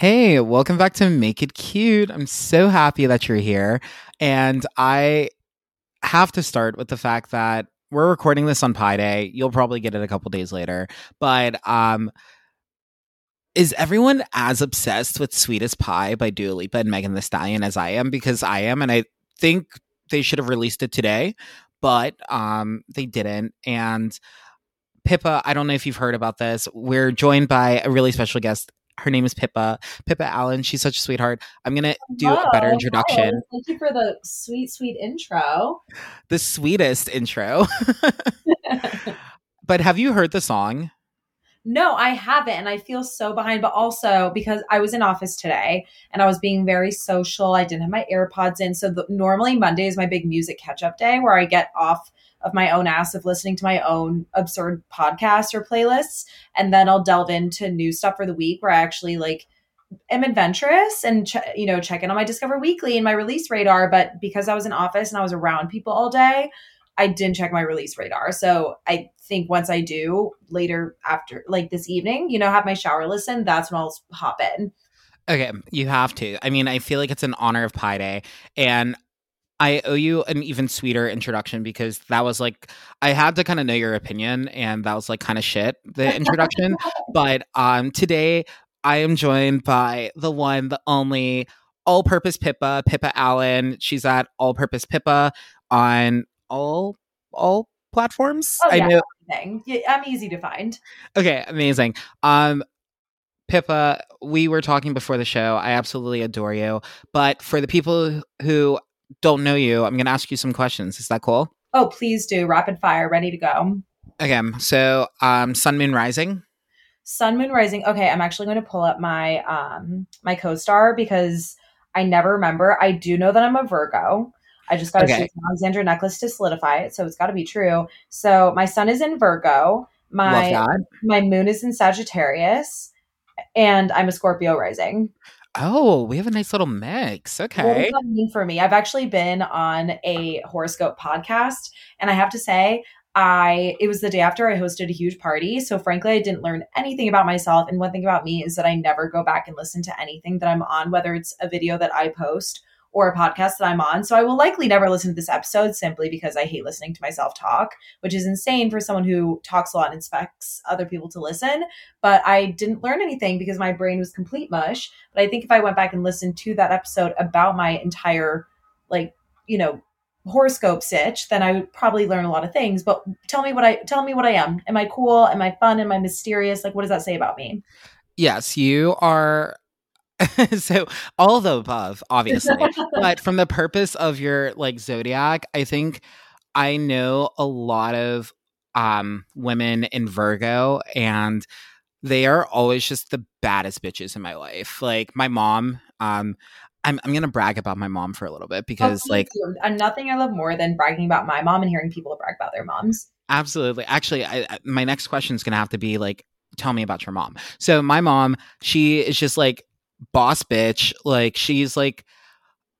Hey, welcome back to Make It Cute. I'm so happy that you're here. And I have to start with the fact that we're recording this on Pi Day. You'll probably get it a couple days later. But um is everyone as obsessed with Sweetest Pie by Dua Lipa and Megan Thee Stallion as I am? Because I am, and I think they should have released it today, but um they didn't. And Pippa, I don't know if you've heard about this. We're joined by a really special guest, her name is Pippa. Pippa Allen. She's such a sweetheart. I'm gonna do Hello. a better introduction. Thank you for the sweet, sweet intro. The sweetest intro. but have you heard the song? no, I haven't, and I feel so behind. But also because I was in office today and I was being very social. I didn't have my AirPods in, so the, normally Monday is my big music catch-up day where I get off of my own ass of listening to my own absurd podcasts or playlists, and then I'll delve into new stuff for the week where I actually like am adventurous and ch- you know check in on my discover weekly and my release radar. But because i was in office and i was around people all day i didn't check my release radar. So i think once i do later after like this evening you know have my shower listen that's when i'll hop in. Okay, you have to. I mean, I feel like it's an honor of Pi Day, and I owe you an even sweeter introduction because that was like I had to kind of know your opinion, and that was like kind of shit the introduction. but um, today I am joined by the one, the only, all-purpose Pippa, Pippa Allen. She's at All-Purpose Pippa on all all platforms. oh yeah I know. everything. Yeah, i'm easy to find Okay, amazing. Um, Pippa, we were talking before the show. I absolutely adore you. But for the people who don't know you, I'm going to ask you some questions. Is that cool? oh please do rapid fire ready to go Okay, so um, Sun Moon Rising. Sun Moon Rising. Okay, I'm actually going to pull up my um my co-star because I never remember. I do know that I'm a Virgo. I just got Okay. choose Alexandra necklace to solidify it, so it's got to be true. So my sun is in Virgo. My my moon is in Sagittarius, and I'm a Scorpio rising. Oh, we have a nice little mix. What Okay. that mean for me? I've actually been on a horoscope podcast, and I have to say, I it was the day after I hosted a huge party. So frankly, I didn't learn anything about myself. And one thing about me is that I never go back and listen to anything that I'm on, whether it's a video that I post or a podcast that I'm on. So I will likely never listen to this episode simply because I hate listening to myself talk, which is insane for someone who talks a lot and expects other people to listen. But I didn't learn anything because my brain was complete mush. But I think if I went back and listened to that episode about my entire, like, you know, horoscope sitch, then I would probably learn a lot of things. But tell me what I tell me what I am. Am I cool? Am I fun? Am I mysterious? Like, what does that say about me? Yes, you are. so all the above, obviously. but from the purpose of your like zodiac, I think I know a lot of um women in Virgo and they are always just the baddest bitches in my life. Like my mom, um I'm I'm gonna brag about my mom for a little bit because Oh, like and nothing I love more than bragging about my mom and hearing people brag about their moms. Absolutely. Actually, I, my next question is going to have to be like, tell me about your mom. So, my mom, she is just like boss bitch. Like, she's like,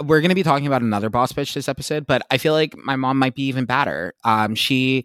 we're going to be talking about another boss bitch this episode, but I feel like my mom might be even badder. Um, she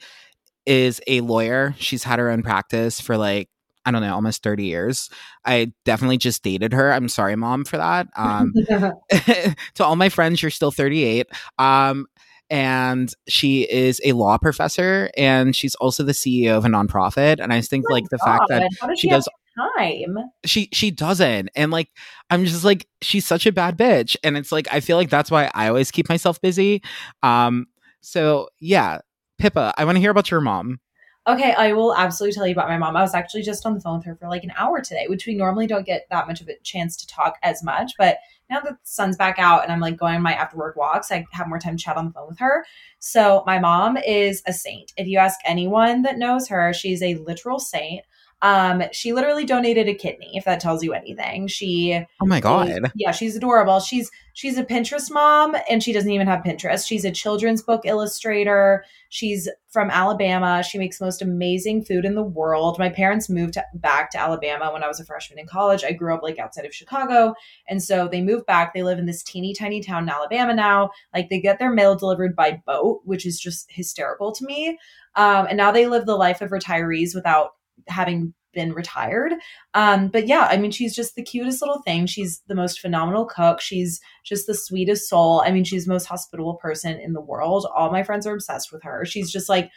is a lawyer. She's had her own practice for like, I don't know, almost 30 years. I definitely just dated her. I'm sorry, mom, for that. Um, to all my friends, you're still 38. Um, and she is a law professor and she's also the CEO of a nonprofit. And I think like the fact that God, how does she does time? she she doesn't and like i'm just like she's such a bad bitch and it's like i feel like that's why i always keep myself busy um so yeah pippa i want to hear about your mom Okay, I will absolutely tell you about my mom. I was actually just on the phone with her for like an hour today, which we normally don't get that much of a chance to talk as much. But now that the sun's back out and I'm like going on my after work walks, I have more time to chat on the phone with her. So my mom is a saint. If you ask anyone that knows her, she's a literal saint. Um, she literally donated a kidney, if that tells you anything. She Oh my god. yeah, she's adorable. She's she's a Pinterest mom and she doesn't even have Pinterest. She's a children's book illustrator. She's from Alabama. She makes the most amazing food in the world. My parents moved back to Alabama when I was a freshman in college. I grew up like outside of Chicago. And so they moved back. They live in this teeny tiny town in Alabama now. Like they get their mail delivered by boat, which is just hysterical to me. Um, and now they live the life of retirees without having been retired. Um, but yeah, I mean, she's just the cutest little thing. She's the most phenomenal cook. She's just the sweetest soul. I mean, she's the most hospitable person in the world. All my friends are obsessed with her. She's just like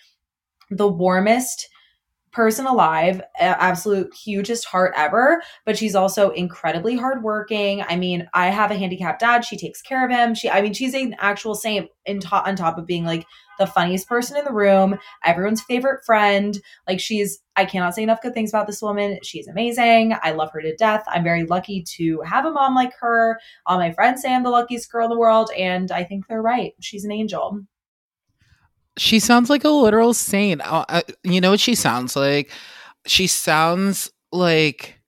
the warmest person alive, absolute hugest heart ever, but she's also incredibly hardworking. I mean, I have a handicapped dad. She takes care of him. She, I mean, she's an actual saint in top, on top of being like the funniest person in the room, everyone's favorite friend. Like she's, I cannot say enough good things about this woman. She's amazing. I love her to death. I'm very lucky to have a mom like her. All my friends say I'm the luckiest girl in the world, and I think they're right. She's an angel. She sounds like a literal saint. Uh, uh, you know what she sounds like? She sounds like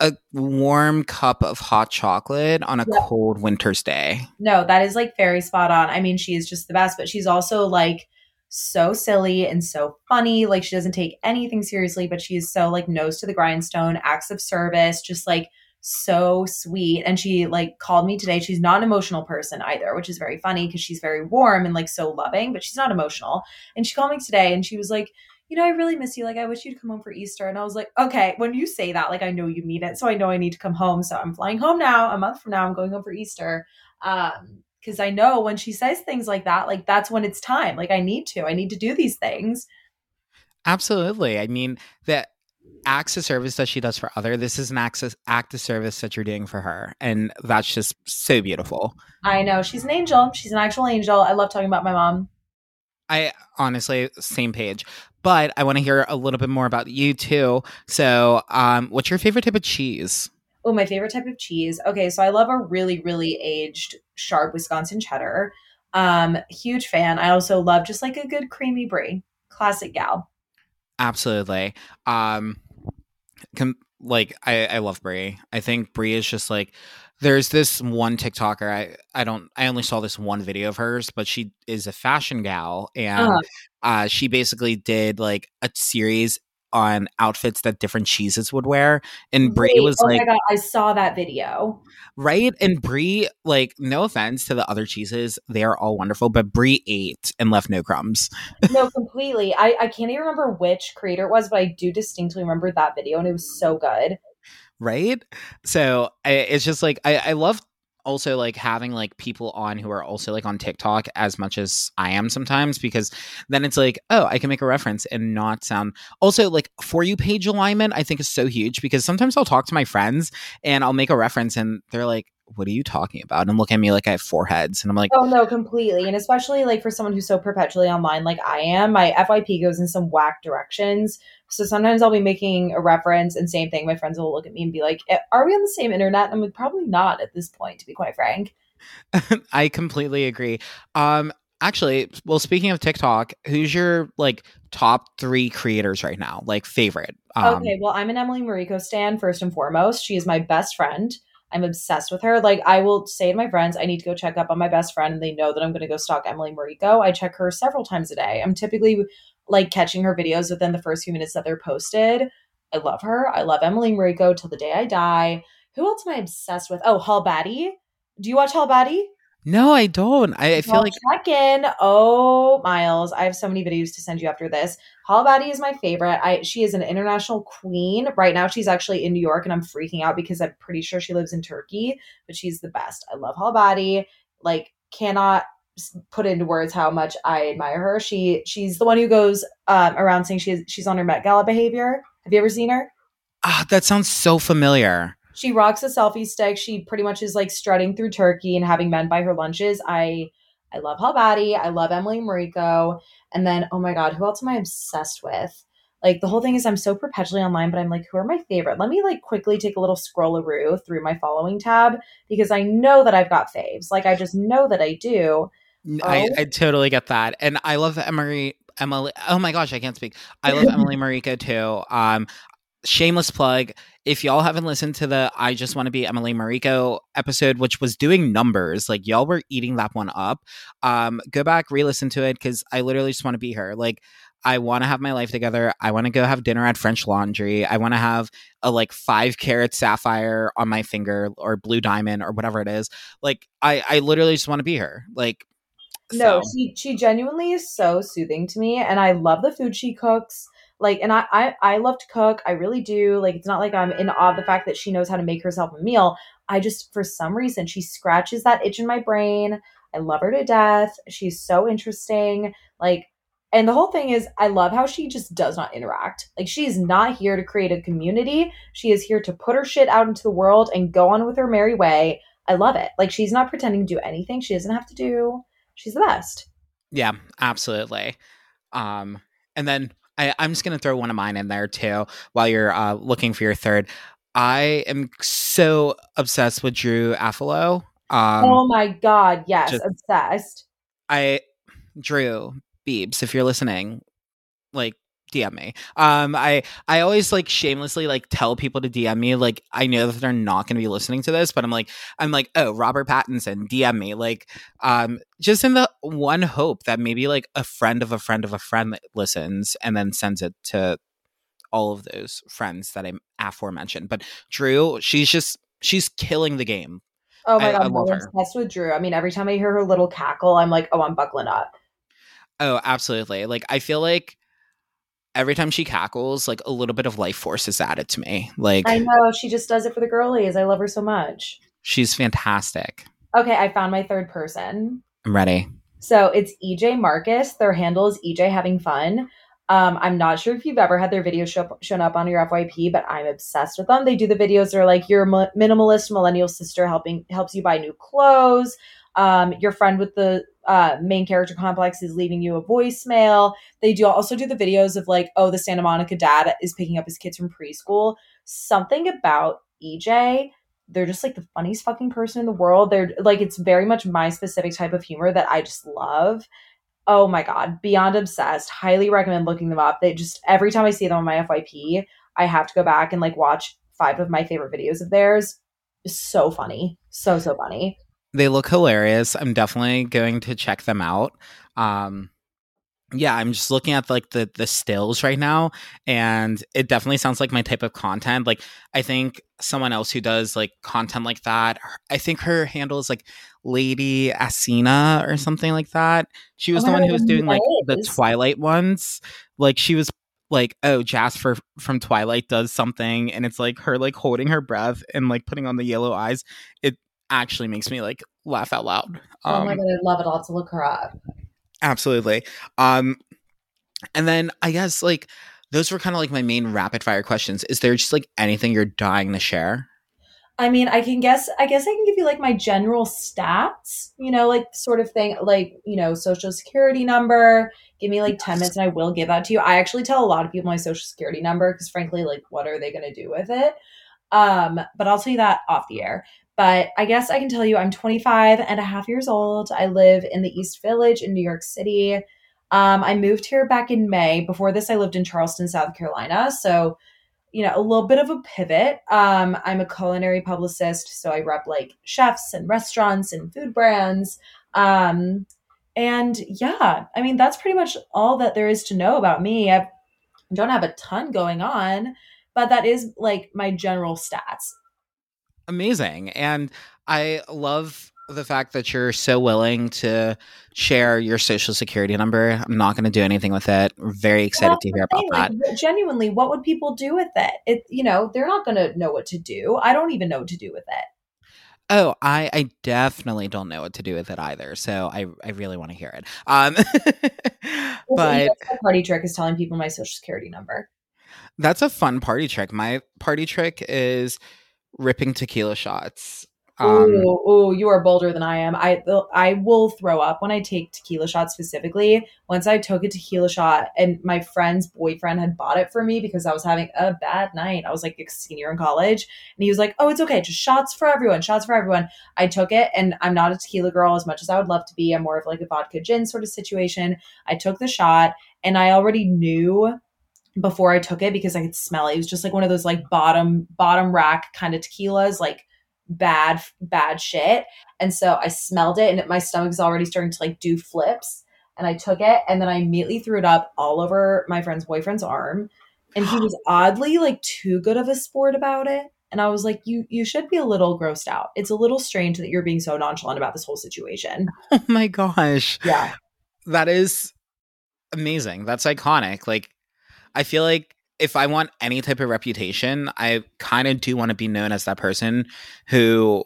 a warm cup of hot chocolate on a Yep. cold winter's day. No, that is like very spot on. I mean, she is just the best, but she's also like so silly and so funny. Like she doesn't take anything seriously, but she is so like nose to the grindstone, acts of service, just like so sweet. And she like called me today. She's not an emotional person either, which is very funny because she's very warm and like so loving, but she's not emotional. And she called me today and she was like, you know, I really miss you. Like, I wish you'd come home for Easter. And I was like, okay, when you say that, like, I know you mean it. So I know I need to come home. So I'm flying home now. A month from now, I'm going home for Easter. Um, because I know when she says things like that, like that's when it's time. Like I need to, I need to do these things. Absolutely. I mean, the acts of service that she does for other, this is an act of, act of service that you're doing for her. And that's just so beautiful. I know she's an angel. She's an actual angel. I love talking about my mom. I honestly, same page. But I want to hear a little bit more about you too. So, um, what's your favorite type of cheese? Oh, my favorite type of cheese. Okay, so I love a really, really aged, sharp Wisconsin cheddar. Um, huge fan. I also love just like a good creamy brie. Classic gal. Absolutely. Um, com- like I, I love Brie. I think Brie is just like there's this one TikToker. I I don't. I only saw this one video of hers, but she is a fashion gal, and Uh-huh. uh, she basically did like a series on outfits that different cheeses would wear, and Brie was oh like my god, I saw that video. right, and Brie like no offense to the other cheeses, they are all wonderful, but Brie ate and left no crumbs. no, completely. I, I can't even remember which creator it was, but I do distinctly remember that video and it was so good. right so I, it's just like I, I love also like having like people on who are also like on tiktok as much as i am sometimes because then it's like oh i can make a reference and not sound also like for you page alignment i think is so huge because sometimes i'll talk to my friends and i'll make a reference and they're like what are you talking about and look at me like i have four heads and i'm like Oh no, completely. And especially like for someone who's so perpetually online like I am, my FYP goes in some whack directions. So sometimes I'll be making a reference and same thing. My friends will look at me and be like, "Eh, Are we on the same internet? And I'm like, probably not at this point, to be quite frank. i completely agree um actually well speaking of tiktok who's your like top three creators right now like favorite um, okay, well, I'm an Emily Mariko stan first and foremost. She is my best friend. I'm obsessed with her. Like I will say to my friends, I need to go check up on my best friend, and they know that I'm going to go stalk Emily Mariko. I check her several times a day. I'm typically like catching her videos within the first few minutes that they're posted. I love her. I love Emily Mariko till the day I die. Who else am I obsessed with? Oh, Hall Batty. Do you watch Hall Batty? No, I don't. I, I feel Well, like check in. Oh, Miles, I have so many videos to send you after this. Hall Batty is my favorite. I she is an international queen. Right now, she's actually in New York, and I'm freaking out because I'm pretty sure she lives in Turkey. But she's the best. I love Hall Batty. Like, cannot put into words how much I admire her. She she's the one who goes um, around saying she's she's on her Met Gala behavior. Have you ever seen her? ah, that sounds so familiar. She rocks a selfie stick. She pretty much is like strutting through Turkey and having men buy her lunches. I I love Halbadi. I love Emily Mariko. And then, oh my God, who else am I obsessed with? Like the whole thing is I'm so perpetually online, but I'm like, who are my favorite? Let me like quickly take a little scrollaroo through my following tab because I know that I've got faves. Like I just know that I do. I, Oh. I totally get that, and I love Emily. Emily. Oh my gosh, I can't speak. I love Emily Mariko too. Um, shameless plug. If y'all haven't listened to the I Just Want to Be Emily Mariko episode, which was doing numbers, like y'all were eating that one up, um, go back, re listen to it because I literally just want to be her. Like, I want to have my life together. I want to go have dinner at French Laundry. I want to have a like five carat sapphire on my finger or blue diamond or whatever it is. Like, I, I literally just want to be her. Like, No, so- she she genuinely is so soothing to me, and I love the food she cooks. Like, and I, I I love to cook. I really do. Like, it's not like I'm in awe of the fact that she knows how to make herself a meal. I just, for some reason, she scratches that itch in my brain. I love her to death. She's so interesting. Like, and the whole thing is, I love how she just does not interact. Like, she is not here to create a community. She is here to put her shit out into the world and go on with her merry way. I love it. Like, she's not pretending to do anything she doesn't have to do. She's the best. Yeah, absolutely. Um, and then I, I'm just gonna throw one of mine in there too while you're uh, looking for your third. I am so obsessed with Drew Afualo. Um, oh my god, yes, just- obsessed. I Drew Beebs, if you're listening, like DM me. Um, I I always like shamelessly like tell people to DM me. Like I know that they're not going to be listening to this, but I'm like I'm like oh Robert Pattinson DM me. Like um, just in the one hope that maybe like a friend of a friend of a friend listens and then sends it to all of those friends that I aforementioned. But Drew, she's just she's killing the game. Oh my I- god, I I'm her. obsessed with Drew. I mean, every time I hear her little cackle, I'm like, oh, I'm buckling up. Oh, absolutely. Like I feel like every time she cackles, like a little bit of life force is added to me. Like I know she just does it for the girlies. I love her so much. she's fantastic. Okay, I found my third person. I'm ready. So it's EJ Marcus. Their handle is EJ Having Fun. Um, I'm not sure if you've ever had their videos show, shown up on your FYP, but I'm obsessed with them. They do the videos that are like your mi- minimalist millennial sister helping helps you buy new clothes. Um, your friend with the uh, main character complex is leaving you a voicemail. They do also do the videos of like, oh, the Santa Monica dad is picking up his kids from preschool. Something about EJ they're just like the funniest fucking person in the world. They're like it's very much my specific type of humor that I just love. Oh my god, beyond obsessed. Highly recommend looking them up. They just every time I see them on my FYP, I have to go back and like watch five of my favorite videos of theirs. So funny. So so funny. They look hilarious. I'm definitely going to check them out. Um yeah, I'm just looking at like the the stills right now and it definitely sounds like my type of content. Like I think someone else who does like content like that, I think her handle is like Lady Asina or something like that. She was Oh the one who was doing like the. Twilight ones. Like she was like, oh, Jasper from Twilight does something and it's like her like holding her breath and like putting on the yellow eyes. It actually makes me like laugh out loud. oh my Um, god, I love it. I'll have to look her up. absolutely. Um, and then I guess like those were kind of like my main rapid fire questions. Is there just like anything you're dying to share? I mean, I can guess. I guess I can give you like my general stats. You know, like sort of thing, like you know, social security number. Give me like ten minutes, and I will give that to you. I actually tell a lot of people my social security number because, frankly, like, what are they going to do with it? Um, but I'll tell you that off the air. But I guess I can tell you I'm 25 and a half years old. I live in the East Village in New York City. Um, I moved here back in May. Before this, I lived in Charleston, South Carolina. So you know, a little bit of a pivot. Um, I'm a culinary publicist, so I rep like chefs and restaurants and food brands. Um, and yeah, I mean, that's pretty much all that there is to know about me. I don't have a ton going on, but that is like my general stats. Amazing. And I love the fact that you're so willing to share your social security number. I'm not going to do anything with it. We're very excited Well, to hear about the that. like, genuinely, what would people do with it? It, you know, they're not going to know what to do. I don't even know what to do with it. Oh, I, I definitely don't know what to do with it either. So I, I really want to hear it. Um, but party trick is telling people my social security number. that's a fun party trick. My party trick is ripping tequila shots. Um, ooh, you are bolder than I am. I I will throw up when I take tequila shots specifically. Once I took a tequila shot, and my friend's boyfriend had bought it for me because I was having a bad night. I was like a senior in college, and he was like, "Oh, it's okay, just shots for everyone, shots for everyone." I took it, and I'm not a tequila girl as much as I would love to be. I'm more of like a vodka gin sort of situation. I took the shot, and I already knew before I took it because I could smell it. It was just like one of those like bottom bottom rack kind of tequilas, like bad bad shit. And so I smelled it, and it, my stomach's already starting to like do flips. And I took it, and then I immediately threw it up all over my friend's boyfriend's arm. And he was oddly like too good of a sport about it. And I was like, you you should be a little grossed out. It's a little strange that you're being so nonchalant about this whole situation. Oh my gosh. Yeah. That is amazing. That's iconic. Like I feel like if I want any type of reputation, I kind of do want to be known as that person who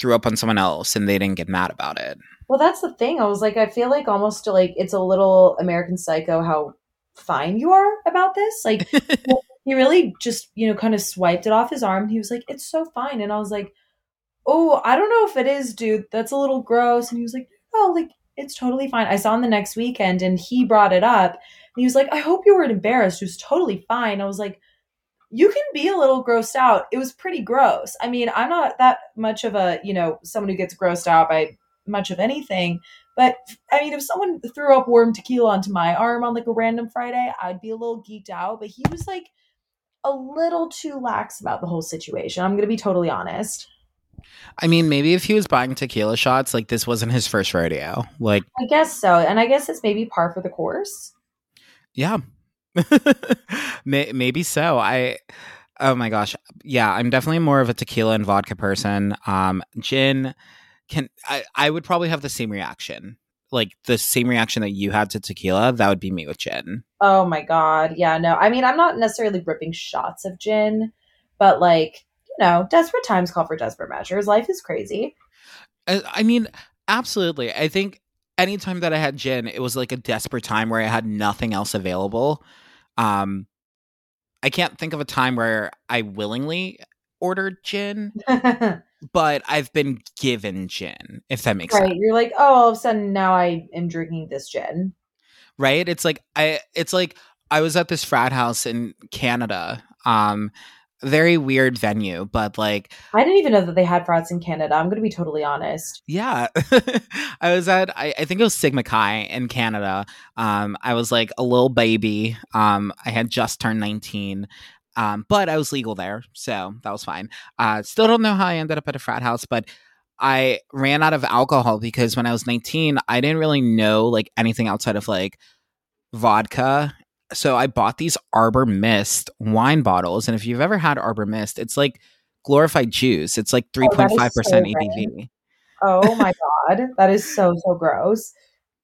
threw up on someone else and they didn't get mad about it. Well, that's the thing. I was like, I feel like almost like it's a little American Psycho how fine you are about this. Like, he really just, you know, kind of swiped it off his arm. He was like, it's so fine. And I was like, oh, I don't know if it is, dude. That's a little gross. And he was like, oh, like, it's totally fine. I saw him the next weekend and he brought it up. He was like, I hope you weren't embarrassed. It was totally fine. I was like, you can be a little grossed out. It was pretty gross. I mean, I'm not that much of a, you know, someone who gets grossed out by much of anything. But I mean, if someone threw up warm tequila onto my arm on like a random Friday, I'd be a little geeked out. But he was like a little too lax about the whole situation. I'm going to be totally honest. I mean, maybe if he was buying tequila shots, like this wasn't his first rodeo. Like, I guess so. And I guess it's maybe par for the course. Yeah, maybe so. I, oh my gosh, yeah, I'm definitely more of a tequila and vodka person. Um, gin can I, I would probably have the same reaction like the same reaction that you had to tequila that would be me with gin Oh my god. Yeah, no. I mean, I'm not necessarily ripping shots of gin, but like, you know, desperate times call for desperate measures. Life is crazy. I, I mean absolutely i think anytime that i had gin it was like a desperate time where i had nothing else available um i can't think of a time where i willingly ordered gin but i've been given gin if that makes sense. right. sense You're like, oh, all of a sudden now I am drinking this gin. right it's like i it's like i was at this frat house in canada um very weird venue but like I didn't even know that they had frats in Canada. I'm going to be totally honest. yeah i was at I, I think it was sigma chi in canada um i was like a little baby um i had just turned 19 um but i was legal there so that was fine uh still don't know how i ended up at a frat house but I ran out of alcohol because when I was 19, I didn't really know like anything outside of like vodka. So I bought these Arbor Mist wine bottles. And if you've ever had Arbor Mist, it's like glorified juice. It's like Oh, that is 3.5% so ABV. Oh my god. That is so, so gross.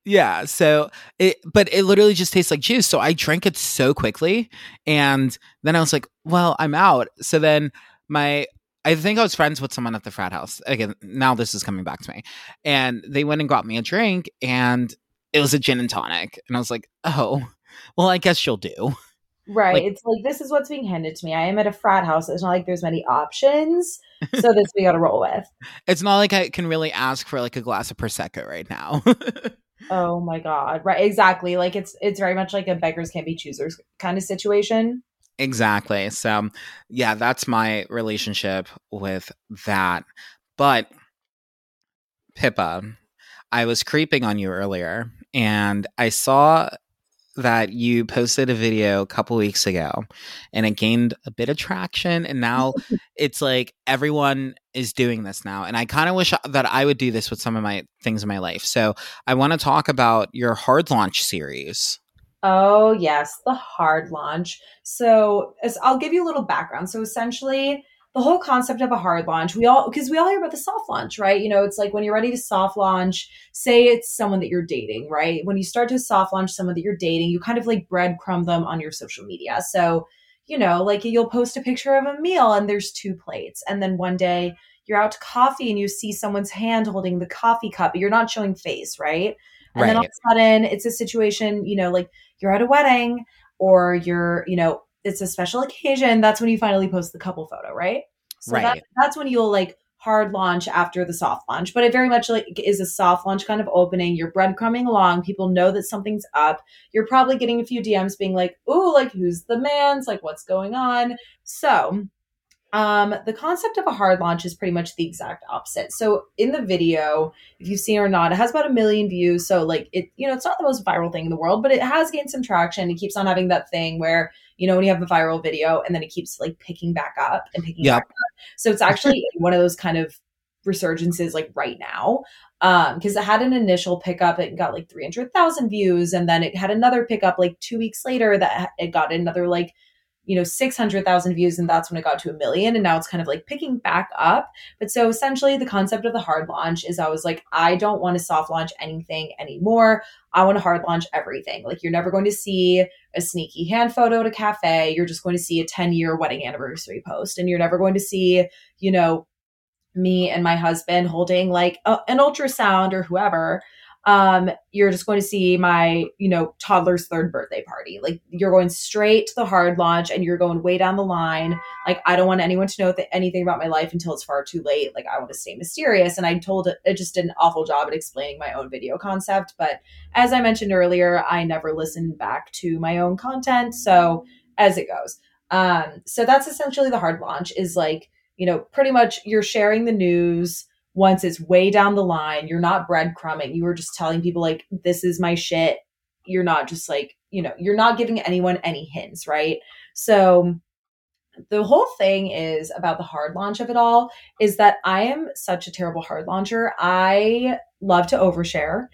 Yeah. So it, but it literally just tastes like juice. So I drank it so quickly. And then I was like, well, I'm out. So then my, I think I was friends with someone at the frat house. Again, now this is coming back to me. And they went and got me a drink and it was a gin and tonic. And I was like, oh, well, I guess she'll do. Right. Like- it's like, this is what's being handed to me. I am at a frat house. It's not like there's many options. So this we got to roll with. It's not like I can really ask for like a glass of Prosecco right now. Oh my god. Right. Exactly. Like it's, it's very much like a beggars can't be choosers kind of situation. Exactly. So, yeah, that's my relationship with that. But, Pippa, I was creeping on you earlier and I saw that you posted a video a couple weeks ago and it gained a bit of traction and now it's like everyone is doing this now and i kind of wish that i would do this with some of my things in my life so i want to talk about your hard launch series Oh, yes, the hard launch. So, as I'll give you a little background. So, essentially, the whole concept of a hard launch, we all, because we all hear about the soft launch, right? You know, it's like when you're ready to soft launch, say it's someone that you're dating, right? When you start to soft launch someone that you're dating, you kind of like breadcrumb them on your social media. So, you know, like you'll post a picture of a meal and there's two plates. And then one day you're out to coffee and you see someone's hand holding the coffee cup, but you're not showing face, right? And then all Right. of a sudden, it's a situation, you know, like you're at a wedding or you're, you know, it's a special occasion. That's when you finally post the couple photo, right? So that, Right. that's when you'll like hard launch after the soft launch. But it very much like is a soft launch kind of opening. You're breadcrumbing along. People know that something's up. You're probably getting a few DMs being like, "Ooh, like who's the man's? Like what's going on?" So um, the concept of a hard launch is pretty much the exact opposite. So in the video, if you've seen it or not, it has about a million views. So like it, you know, it's not the most viral thing in the world, but it has gained some traction. It keeps on having that thing where, you know when you have a viral video and then it keeps like picking back up and picking Yep. back up. So it's actually one of those kind of resurgences like right now um because it had an initial pickup it got like 300,000 views and then it had another pickup like 2 weeks later that it got another like you know 600,000 views and that's when it got to a million and now it's kind of like picking back up. But so essentially the concept of the hard launch is I was like I don't want to soft launch anything anymore. I want to hard launch everything. Like you're never going to see a sneaky hand photo at a cafe. You're just going to see a 10 year wedding anniversary post and you're never going to see you know me and my husband holding like a, an ultrasound or whoever um you're just going to see my you know toddler's third birthday party. Like you're going straight to the hard launch and you're going way down the line. Like i don't want anyone to know th- anything about my life until it's far too late. Like i want to stay mysterious. And i told it, it just did an awful job at explaining my own video concept. But as i mentioned earlier i never listened back to my own content. So as it goes. Um so that's essentially the hard launch is like you know, pretty much you're sharing the news once it's way down the line. You're not breadcrumbing. You were just telling people, like, this is my shit. You're not just like, you know, you're not giving anyone any hints, right? So the whole thing is about the hard launch of it all is that I am such a terrible hard launcher. I love to overshare.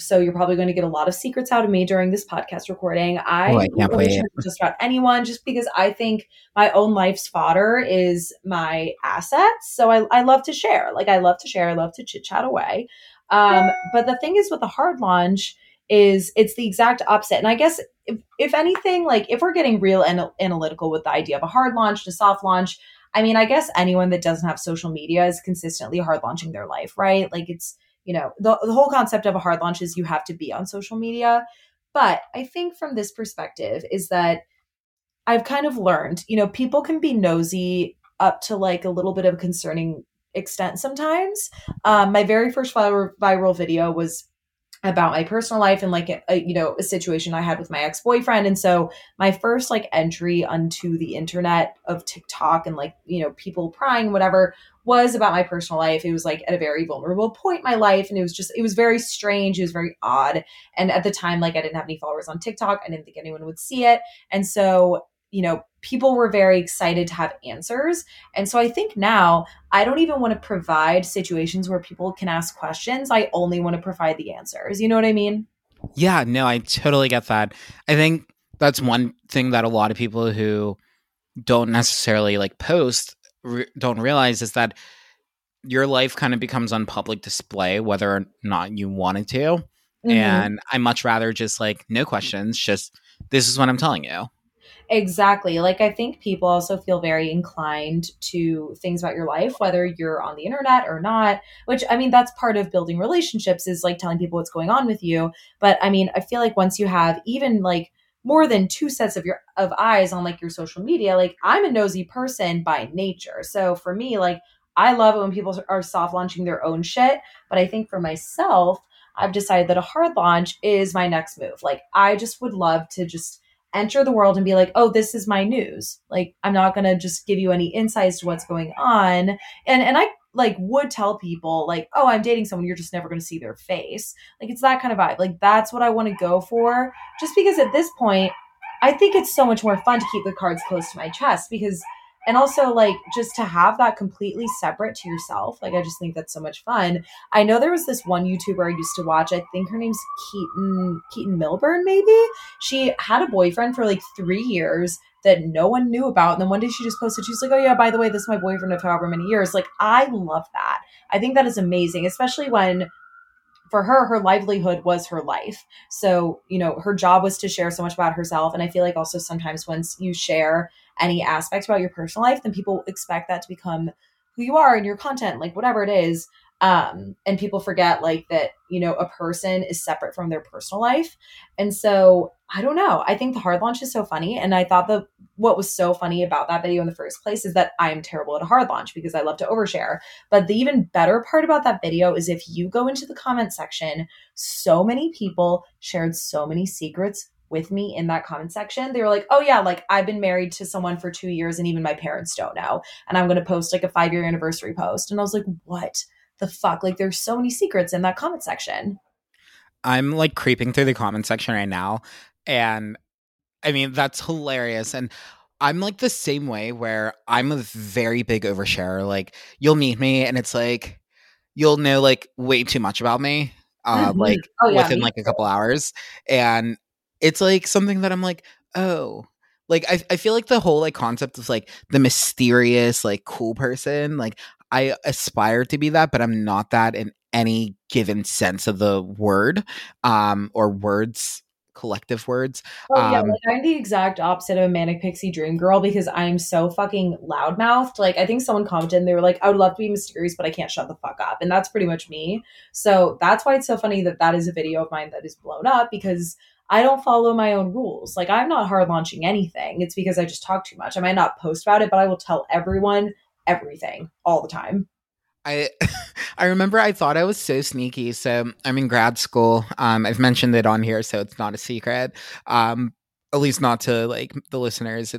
So you're probably going to get a lot of secrets out of me during this podcast recording. I, Oh, I can't overshare just about anyone, just because I think my own life's fodder is my assets. So I, I love to share. Like I love to share. I love to chit chat away. Um, but the thing is with the hard launch is it's the exact opposite. And I guess if, if anything, like if we're getting real anal- analytical with the idea of a hard launch to a soft launch, I mean, I guess anyone that doesn't have social media is consistently hard launching their life, right? Like it's, you know, the, the whole concept of a hard launch is you have to be on social media. But I think from this perspective is that I've kind of learned, you know, people can be nosy up to like a little bit of a concerning extent sometimes. Um, my very first viral, video was about my personal life and like a, you know a situation I had with my ex-boyfriend and so my first like entry onto the internet of TikTok and like you know people prying whatever was about my personal life it was like at a very vulnerable point in my life and it was just it was very strange it was very odd and at the time like I didn't have any followers on TikTok I didn't think anyone would see it and so you know people were very excited to have answers and so I think now I don't even want to provide situations where people can ask questions. I only want to provide the answers. You know what I mean? Yeah, no, I totally get that. I think that's one thing that a lot of people who don't necessarily like post re- don't realize is that your life kind of becomes on public display whether or not you wanted to. Mhm. And I much rather just like no questions, just this is what I'm telling you. Exactly. Like, I think people also feel very inclined to things about your life, whether you're on the internet or not, which I mean, that's part of building relationships is like telling people what's going on with you. But I mean, I feel like once you have even like more than two sets of your of eyes on like your social media, like I'm a nosy person by nature. So for me, like I love it when people are soft launching their own shit. But I think for myself, I've decided that a hard launch is my next move. Like I just would love to just enter the world and be like, oh, this is my news. Like, I'm not gonna just give you any insights to what's going on. And and I like would tell people like, oh, I'm dating someone, you're just never gonna see their face. Like it's that kind of vibe. Like that's what I want to go for. Just because at this point, I think it's so much more fun to keep the cards close to my chest because and also like just to have that completely separate to yourself like i just think that's so much fun. I know there was this one youtuber i used to watch i think her name's keaton keaton milburn maybe? She had a boyfriend for like three years that no one knew about and then one day she just posted she's like oh yeah by the way this is my boyfriend of however many years. Like i love that. I think that is amazing especially when for her her livelihood was her life. So you know her job was to share so much about herself. And i feel like also sometimes once you share any aspect about your personal life then people expect that to become who you are and your content like whatever it is. Um and people forget like that you know a person is separate from their personal life. And so i don't know i think the hard launch is so funny and i thought that what was so funny about that video in the first place is that i'm terrible at a hard launch because i love to overshare but the even better part about that video is if you go into the comment section so many people shared so many secrets with me in that comment section. They were like, "Oh yeah, like I've been married to someone for 2 years and even my parents don't know." And I'm going to post like a 5-year anniversary post. And I was like, "What the fuck? Like there's so many secrets in that comment section." I'm like creeping through the comment section right now and I mean, that's hilarious. And I'm like the same way where I'm a very big oversharer. Like you'll meet me and it's like you'll know like way too much about me. Uh, Mhm. like Oh, yeah, within like a couple hours. And it's like something that I'm like, oh. Like I, I feel like the whole like concept of like the mysterious, like cool person, like I aspire to be that, but I'm not that in any given sense of the word, um, or words, collective words. Oh yeah, Um, like I'm the exact opposite of a manic pixie dream girl because I'm so fucking loudmouthed. Like I think someone commented and they were like, "I would love to be mysterious, but I can't shut the fuck up," and that's pretty much me. So that's why it's so funny that that is a video of mine that is blown up because I don't follow my own rules. Like I'm not hard launching anything. It's because I just talk too much. I might not post about it, but I will tell everyone everything all the time. I I remember I thought I was so sneaky. So I'm in grad school. Um, I've mentioned it on here, so it's not a secret. Um, at least not to like the listeners.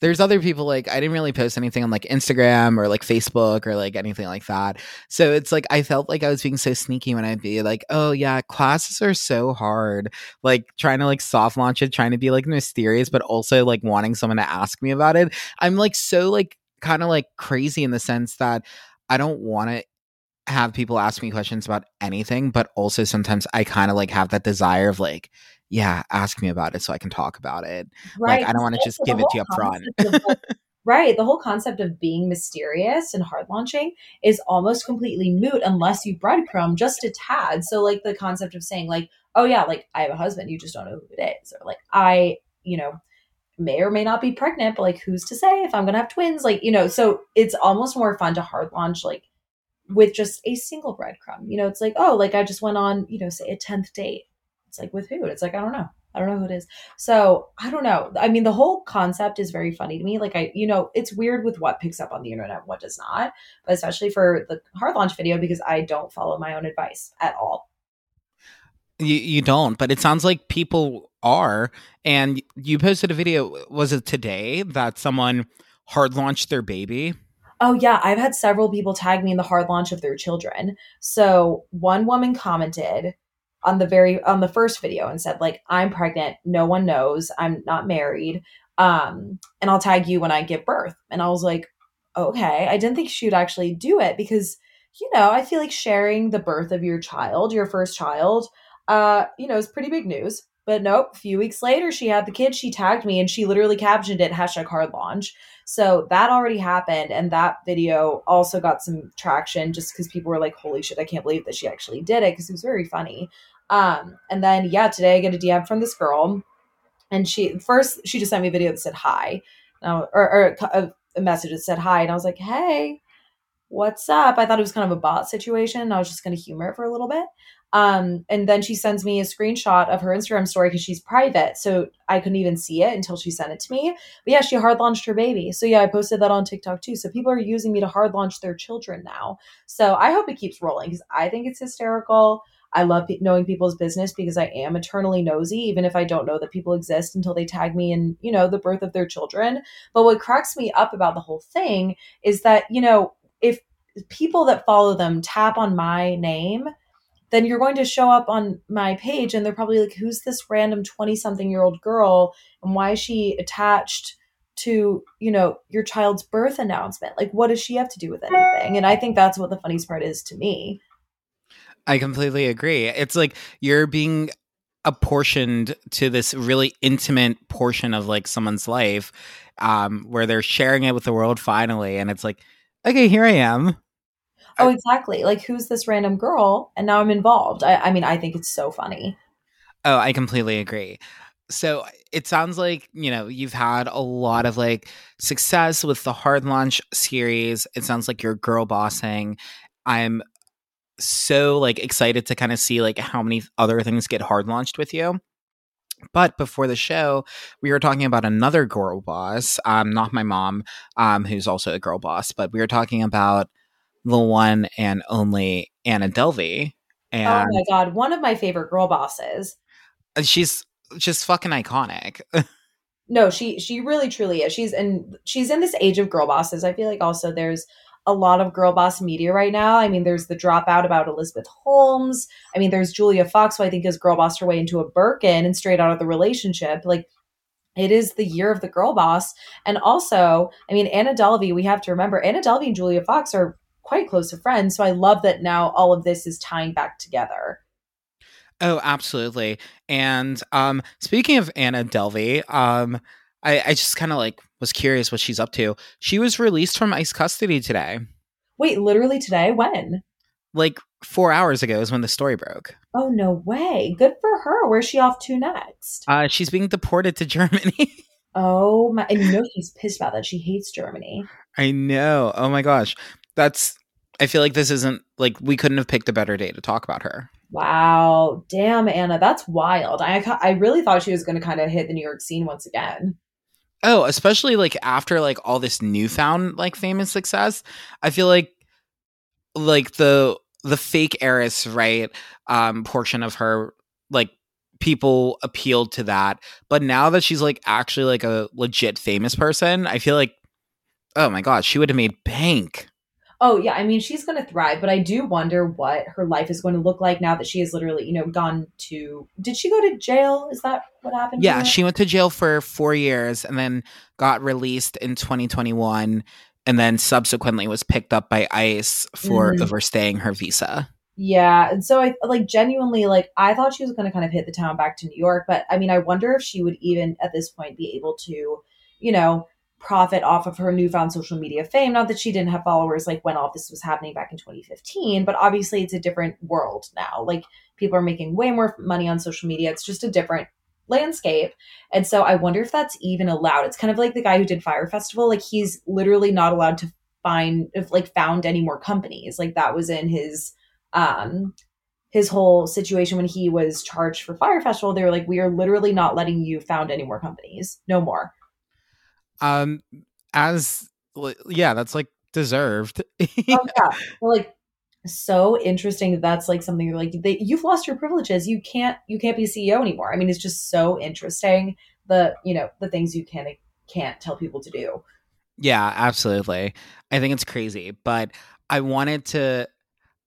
There's other people like I didn't really post anything on like Instagram or like Facebook or like anything like that. So it's like I felt like I was being so sneaky when I'd be like, oh yeah, classes are so hard. Like trying to like soft launch it, trying to be like mysterious, but also like wanting someone to ask me about it. I'm like so like kind of like crazy in the sense that I don't want to have people ask me questions about anything, but also sometimes I kind of like have that desire of like, yeah, ask me about it so I can talk about it. Right. Like I don't want to just give it to you up front. right. The whole concept of being mysterious and hard launching is almost completely moot unless you breadcrumb just a tad. So, like the concept of saying, like, oh, yeah, like I have a husband, you just don't know who it is. Or like, I, you know, may or may not be pregnant, but like, who's to say if I'm to have twins? Like, you know, so it's almost more fun to hard launch, like, with just a single breadcrumb. You know, it's like, oh, like I just went on, you know, say a 10th date. It's like, with who? It's like, I don't know. I don't know who it is. So I don't know. I mean, the whole concept is very funny to me. Like, I, you know, it's weird with what picks up on the internet, what does not, but especially for the hard launch video because I don't follow my own advice at all. You you don't, but it sounds like people are. And you posted a video. Was it today that someone hard launched their baby? Oh yeah, I've had several people tag me in the hard launch of their children. So one woman commented on the very on the first video and said like I'm pregnant, no one knows, I'm not married, um, and I'll tag you when I give birth. And I was like, okay, I didn't think she would actually do it because you know I feel like sharing the birth of your child, your first child, uh, you know, it's pretty big news. But nope, a few weeks later, she had the kid. She tagged me and she literally captioned it hashtag hard launch. So that already happened. And that video also got some traction just because people were like, holy shit, I can't believe that she actually did it because it was very funny. Um, and then, yeah, today I get a DM from this girl. And she first, she just sent me a video that said hi, or, or a, a message that said hi. And I was like, hey, what's up? I thought it was kind of a bot situation. I was just going to humor it for a little bit. Um, and then she sends me a screenshot of her Instagram story because she's private. So I couldn't even see it until she sent it to me. But yeah, she hard launched her baby. So yeah, I posted that on TikTok too. So people are using me to hard launch their children now. So I hope it keeps rolling because I think it's hysterical. I love pe- knowing people's business because I am eternally nosy, even if I don't know that people exist until they tag me in, you know, the birth of their children. But what cracks me up about the whole thing is that, you know, if people that follow them tap on my name, then you're going to show up on my page and they're probably like, who's this random 20 something year old girl and why is she attached to, you know, your child's birth announcement? Like, what does she have to do with anything? And I think that's what the funniest part is to me. I completely agree. It's like you're being apportioned to this really intimate portion of like someone's life um where they're sharing it with the world finally and it's like okay here i am Oh, exactly. Like, who's this random girl? And now I'm involved. I, I mean, I think it's so funny. oh i completely agree so it sounds like you know you've had a lot of like success with the hard launch series it sounds like you're girl bossing i'm so like excited to kind of see like how many other things get hard launched with you but before the show we were talking about another girl boss um not my mom um who's also a girl boss but we were talking about the one and only anna delvey And oh my God. One of my favorite girl bosses. Uh, she's just fucking iconic No, she she really truly is. She's in she's in this age of girl bosses. I feel like also there's a lot of girl boss media right now. I mean, there's the dropout about Elizabeth Holmes. I mean, there's Julia Fox, who I think has girl bossed her way into a Birkin and straight out of the relationship. Like, it is the year of the girl boss. And also, I mean, Anna Delvey, we have to remember Anna Delvey and Julia Fox are quite close of friends. So I love that now all of this is tying back together. Oh, absolutely. And um, speaking of Anna Delvey, um, I, I just kind of like was curious what she's up to. She was released from ICE custody today. Wait, literally today? When? Like four hours ago is when the story broke. Oh no way! Good for her. Where's she off to next? Uh, she's being deported to Germany. oh my! And you know she's pissed about that. She hates Germany. I know. Oh my gosh, that's. I feel like this isn't like we couldn't have picked a better day to talk about her. Wow, damn Anna, that's wild. I I really thought she was going to kind of hit the New York scene once again. Oh, especially like after like all this newfound like famous success, I feel like like the the fake heiress, right? Um, portion of her, like people appealed to that. But now that she's like actually like a legit famous person, I feel like, oh my god, she would have made bank. Oh yeah, I mean she's going to thrive, but I do wonder what her life is going to look like now that she has literally, you know, gone to. Did she go to jail? Is that what happened? Yeah, she went to jail for four years and then got released in 2021 and then subsequently was picked up by ICE for mm. overstaying her visa. Yeah, and so I like genuinely like I thought she was going to kind of hit the town back to New York, but I mean I wonder if she would even at this point be able to, you know, profit off of her newfound social media fame. Not that she didn't have followers like when all this was happening back in 2015, but obviously it's a different world now. Like people are making way more money on social media. It's just a different landscape. And so I wonder if that's even allowed. It's kind of like the guy who did Fyre Festival. Like he's literally not allowed to find if like found any more companies. Like that was in his um his whole situation when he was charged for Fyre Festival. They were like, we are literally not letting you found any more companies. No more. Um as yeah, that's like deserved. oh yeah. Like so interesting that that's like something you're like they, you've lost your privileges you can't you can't be ceo anymore i mean it's just so interesting the you know the things you can can't tell people to do yeah absolutely i think it's crazy but i wanted to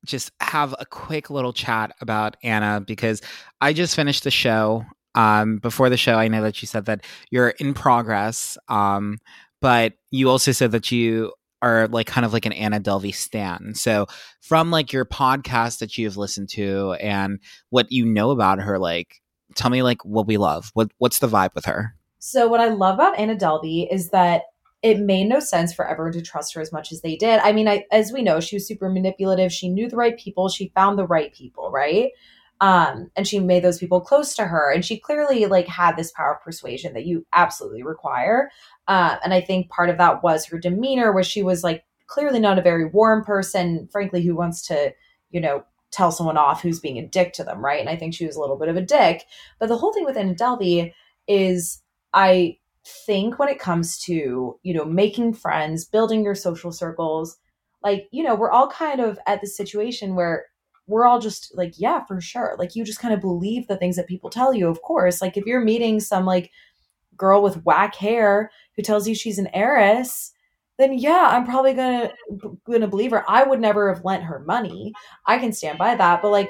just have a quick little chat about anna because i just finished the show um before the show i know that you said that you're in progress um but you also said that you are like kind of like an Anna Delvey stan. So from like your podcast that you've listened to and what you know about her, like tell me like what we love. What what's the vibe with her? So what I love about Anna Delvey is that it made no sense for everyone to trust her as much as they did. I mean, I, as we know, she was super manipulative. She knew the right people. She found the right people, right? Um, and she made those people close to her. And she clearly like had this power of persuasion that you absolutely require. Uh, and I think part of that was her demeanor, where she was like clearly not a very warm person, frankly, who wants to, you know, tell someone off who's being a dick to them, right? And I think she was a little bit of a dick. But the whole thing with Anna Delvey is I think when it comes to, you know, making friends, building your social circles, like, you know, we're all kind of at the situation where we're all just like, yeah, for sure. Like you just kind of believe the things that people tell you, of course. Like if you're meeting some like girl with whack hair who tells you she's an heiress, then yeah, I'm probably gonna gonna believe her. I would never have lent her money. I can stand by that, but like,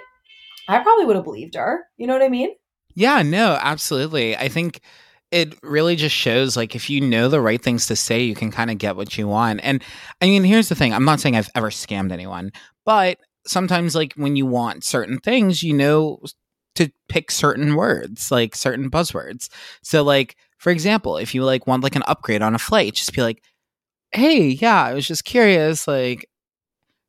I probably would have believed her. You know what I mean? Yeah, no, absolutely. I think it really just shows like if you know the right things to say, you can kind of get what you want. And I mean, here's the thing: I'm not saying I've ever scammed anyone, but sometimes like when you want certain things, you know to pick certain words, like certain buzzwords. So like for example, if you like want like an upgrade on a flight, just be like, "Hey, yeah, I was just curious like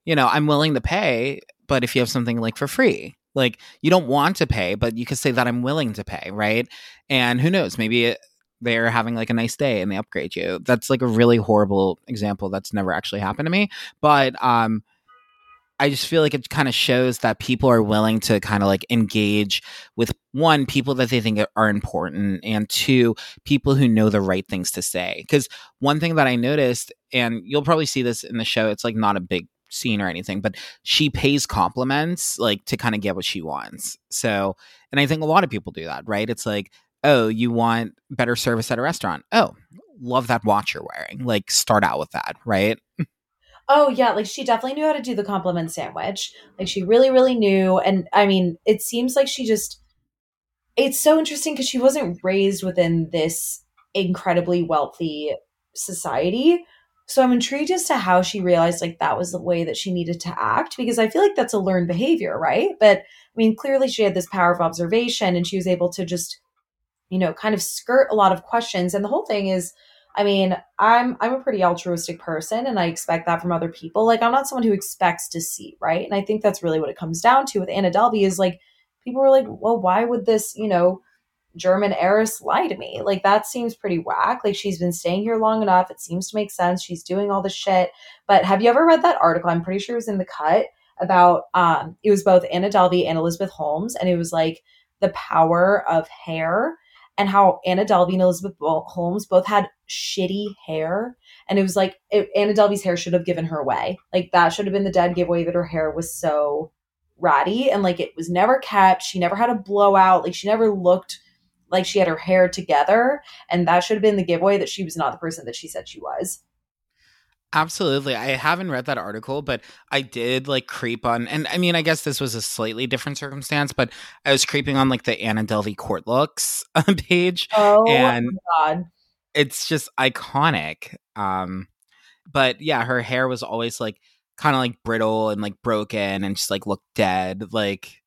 you know, I'm willing to pay, but if you have something like for free, like you don't want to pay, but you could say that I'm willing to pay, right? And who knows, maybe it, they're having like a nice day and they upgrade you. That's like a really horrible example that's never actually happened to me, but um I just feel like it kind of shows that people are willing to kind of like engage with one, people that they think are important, and two, people who know the right things to say. Because one thing that I noticed, and you'll probably see this in the show, it's like not a big scene or anything, but she pays compliments like to kind of get what she wants. So, and I think a lot of people do that, right? It's like, oh, you want better service at a restaurant. Oh, love that watch you're wearing. Like, start out with that, right? Oh yeah, like she definitely knew how to do the compliment sandwich. Like she really, really knew. And I mean, it seems like she just it's so interesting because she wasn't raised within this incredibly wealthy society. So I'm intrigued as to how she realized like that was the way that she needed to act because I feel like that's a learned behavior, right? But I mean, clearly she had this power of observation and she was able to just, you know, kind of skirt a lot of questions. And the whole thing is, I mean, I'm I'm a pretty altruistic person and I expect that from other people. Like I'm not someone who expects to see, right? And I think that's really what it comes down to with Anna Delvey is like people were like, well, why would this, you know, German heiress lie to me? Like that seems pretty whack. Like she's been staying here long enough. It seems to make sense. She's doing all the shit. But have you ever read that article? I'm pretty sure it was in the cut about um it was both Anna Delvey and Elizabeth Holmes and it was like the power of hair and how Anna Delvey and Elizabeth Holmes both had shitty hair. And it was like it, Anna Delvey's hair should have given her away. Like that should have been the dead giveaway that her hair was so ratty and like it was never kept. She never had a blowout. Like she never looked like she had her hair together. And that should have been the giveaway that she was not the person that she said she was. Absolutely. I haven't read that article, but I did like creep on and I mean I guess this was a slightly different circumstance, but I was creeping on like the Anna Delvey court looks page. Oh and god. It's just iconic. Um but yeah, her hair was always like kind of like brittle and like broken and just like looked dead. Like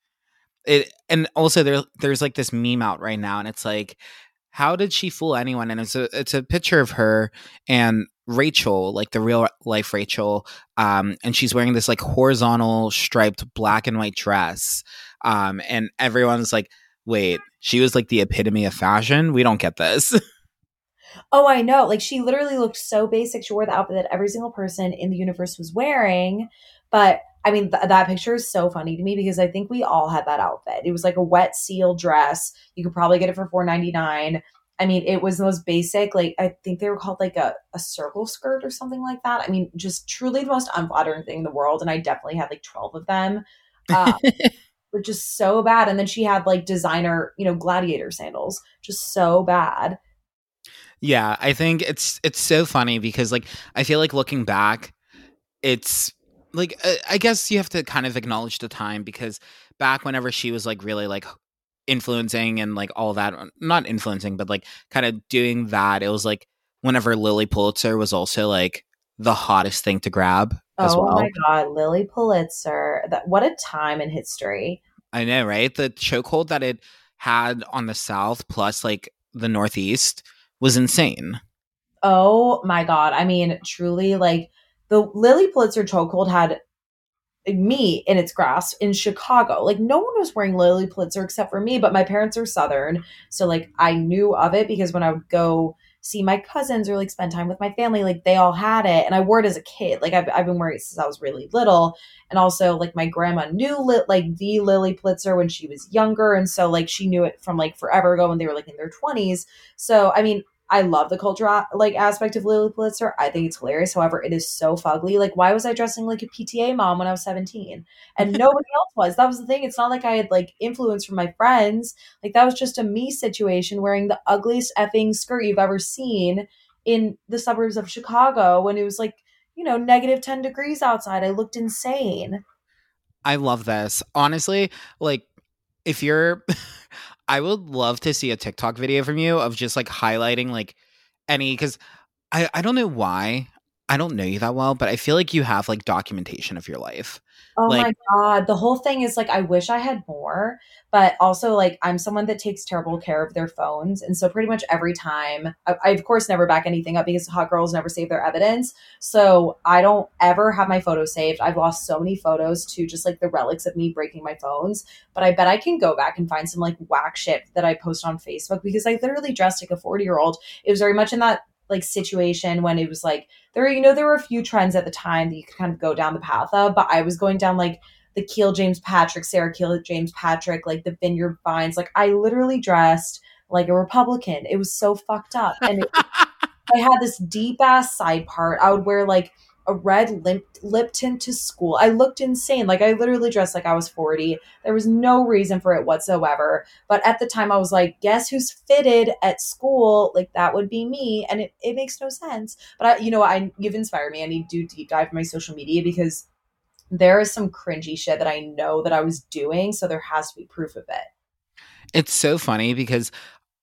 it and also there there's like this meme out right now and it's like how did she fool anyone and it's a it's a picture of her and Rachel like the real life Rachel um and she's wearing this like horizontal striped black and white dress um and everyone's like wait she was like the epitome of fashion we don't get this oh i know like she literally looked so basic she wore the outfit that every single person in the universe was wearing but I mean, th- that picture is so funny to me because I think we all had that outfit. It was like a wet seal dress. You could probably get it for four ninety nine. I mean, it was the most basic. Like I think they were called like a, a circle skirt or something like that. I mean, just truly the most unflattering thing in the world. And I definitely had like twelve of them. Um, but just so bad. And then she had like designer, you know, gladiator sandals. Just so bad. Yeah, I think it's it's so funny because like I feel like looking back, it's like uh, I guess you have to kind of acknowledge the time because back whenever she was like really like influencing and like all that uh, not influencing but like kind of doing that it was like whenever Lilly Pulitzer was also like the hottest thing to grab oh well. my god Lilly Pulitzer that what a time in history. I know right? The chokehold that it had on the south plus like the northeast was insane. Oh my god I mean truly like the Lilly Pulitzer chokehold had me in its grasp in Chicago. Like no one was wearing Lilly Pulitzer except for me, but my parents are Southern. So like I knew of it because when I would go see my cousins or like spend time with my family, like they all had it. And I wore it as a kid. Like I've, I've been wearing it since I was really little. And also like my grandma knew lit like the Lilly Pulitzer when she was younger. And so like she knew it from like forever ago when they were like in their 20s. So I mean, I love the cultural uh, like aspect of Lilly Pulitzer. I think it's hilarious. However, it is so fugly. Like, why was I dressing like a PTA mom when I was 17? And nobody else was. That was the thing. It's not like I had like influence from my friends. Like that was just a me situation wearing the ugliest effing skirt you've ever seen in the suburbs of Chicago when it was like, you know, negative 10 degrees outside. I looked insane. I love this. Honestly, like if you're I would love to see a TikTok video from you of just like highlighting like any because I I don't know why I don't know you that well, but I feel like you have like documentation of your life. Oh like, my god, the whole thing is like I wish I had more, but also like I'm someone that takes terrible care of their phones, and so pretty much every time I, I of course never back anything up because hot girls never save their evidence. So I don't ever have my photos saved. I've lost so many photos to just like the relics of me breaking my phones, but I bet I can go back and find some like whack shit that I post on Facebook because I literally dressed like a 40 year old. It was very much in that like situation when it was like there you know there were a few trends at the time that you could kind of go down the path of but i was going down like the Kiel James Patrick sarah Kiel James Patrick like the vineyard vines. Like i literally dressed like a republican. It was so fucked up. And it, i had this deep ass side part. I would wear like a red lip, lip tint to school. I looked insane. Like I literally dressed like I was 40. There was no reason for it whatsoever. But at the time I was like, guess who's fitted at school? Like that would be me. And it, it makes no sense. But I, you know, I you've inspired me. I need to do deep dive my social media because there is some cringy shit that I know that I was doing. So there has to be proof of it. It's so funny because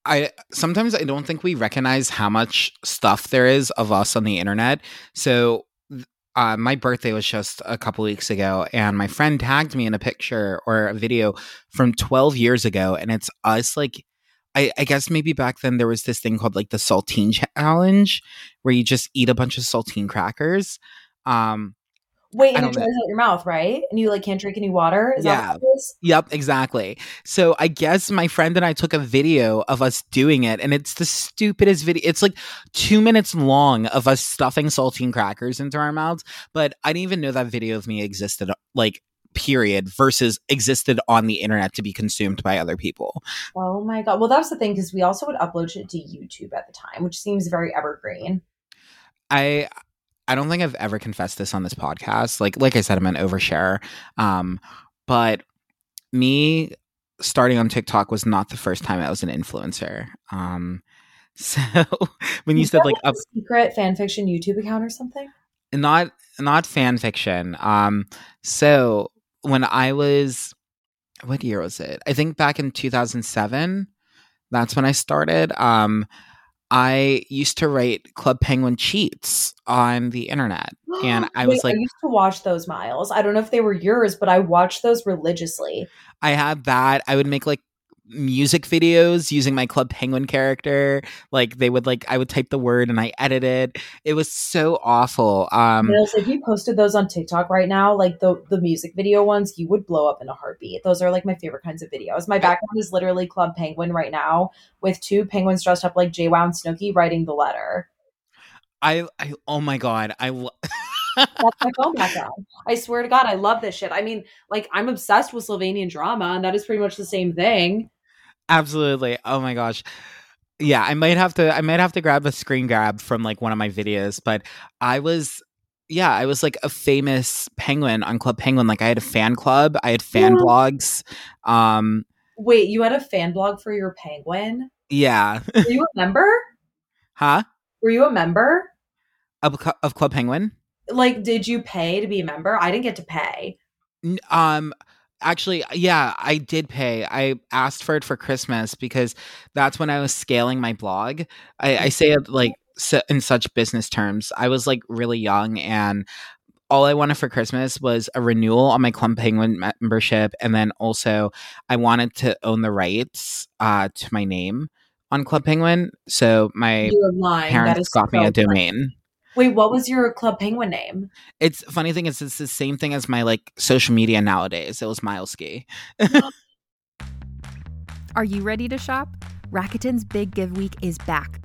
I sometimes I don't think we recognize how much stuff there is of us on the internet. So uh, my birthday was just a couple weeks ago, and my friend tagged me in a picture or a video from 12 years ago, and it's us like. I, I guess maybe back then there was this thing called like the saltine challenge, where you just eat a bunch of saltine crackers. Um, Wait, and it dries out your mouth, right? And you like can't drink any water. Is Yeah. that what it is? Yep, exactly. So I guess my friend and I took a video of us doing it, and it's the stupidest video. It's like two minutes long of us stuffing saltine crackers into our mouths. But I didn't even know that video of me existed, like, period, versus existed on the internet to be consumed by other people. Oh my god. Well, that's the thing because we also would upload it to YouTube at the time, which seems very evergreen. I. I don't think I've ever confessed this on this podcast. Like, like I said, I'm an oversharer. Um, but me starting on TikTok was not the first time I was an influencer. Um, so when you Is said like a secret fan fiction YouTube account or something? not not fan fiction. Um, so when I was, what year was it? I think back in 2007. That's when I started. Um, I used to write Club Penguin cheats on the internet, and I was Wait, like, I used to watch those miles. I don't know if they were yours, but I watched those religiously. I had that. I would make like music videos using my Club Penguin character. Like they would like I would type the word and I edit it. It was so awful. Um Mills, if you posted those on TikTok right now, like the the music video ones, you would blow up in a heartbeat. Those are like my favorite kinds of videos. My background is literally Club Penguin right now, with two penguins dressed up like JWoww and Snooki writing the letter. I, I oh my god. I lo- That's my phone background. I swear to God, I love this shit. I mean, like I'm obsessed with Slovenian drama, and that is pretty much the same thing. Absolutely. Oh my gosh. Yeah, I might have to I might have to grab a screen grab from like one of my videos, but I was yeah, I was like a famous penguin on Club Penguin. Like I had a fan club, I had fan Yeah. blogs. Um Wait, you had a fan blog for your penguin? yeah. Were you a member? huh? Were you a member? Of, of Club Penguin? Like, did you pay to be a member? I didn't get to pay. Um actually yeah, I did pay. I asked for it for Christmas because that's when I was scaling my blog. I, I say it like in such business terms. I was like really young and all I wanted for Christmas was a renewal on my Club Penguin membership and then also I wanted to own the rights uh to my name on Club Penguin. So my parents got me so a funny. domain. Wait, what was your Club Penguin name? It's funny thing is it's the same thing as my like social media nowadays. It was Mileski. Are you ready to shop? Rakuten's Big Give Week is back.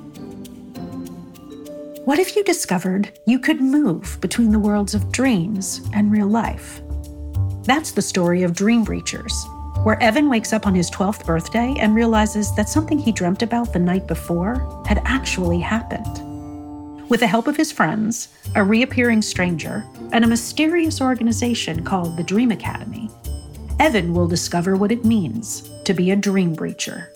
What if you discovered you could move between the worlds of dreams and real life? That's the story of Dream Breachers, where Evan wakes up on his 12th birthday and realizes that something he dreamt about the night before had actually happened. With the help of his friends, a reappearing stranger, and a mysterious organization called the Dream Academy, Evan will discover what it means to be a Dream Breacher.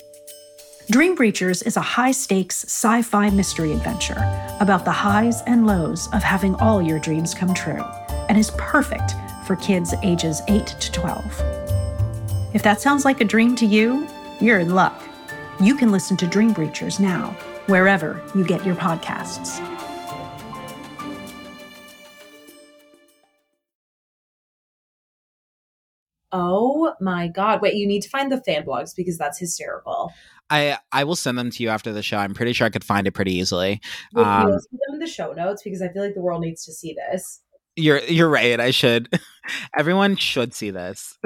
Dream Breachers is a high stakes sci fi mystery adventure about the highs and lows of having all your dreams come true and is perfect for kids ages 8 to 12. If that sounds like a dream to you, you're in luck. You can listen to Dream Breachers now, wherever you get your podcasts. Oh my god! Wait, you need to find the fan blogs because that's hysterical. I I will send them to you after the show. I'm pretty sure I could find it pretty easily. Will Um, you also put them in the show notes because I feel like the world needs to see this. You're you're right. I should. Everyone should see this.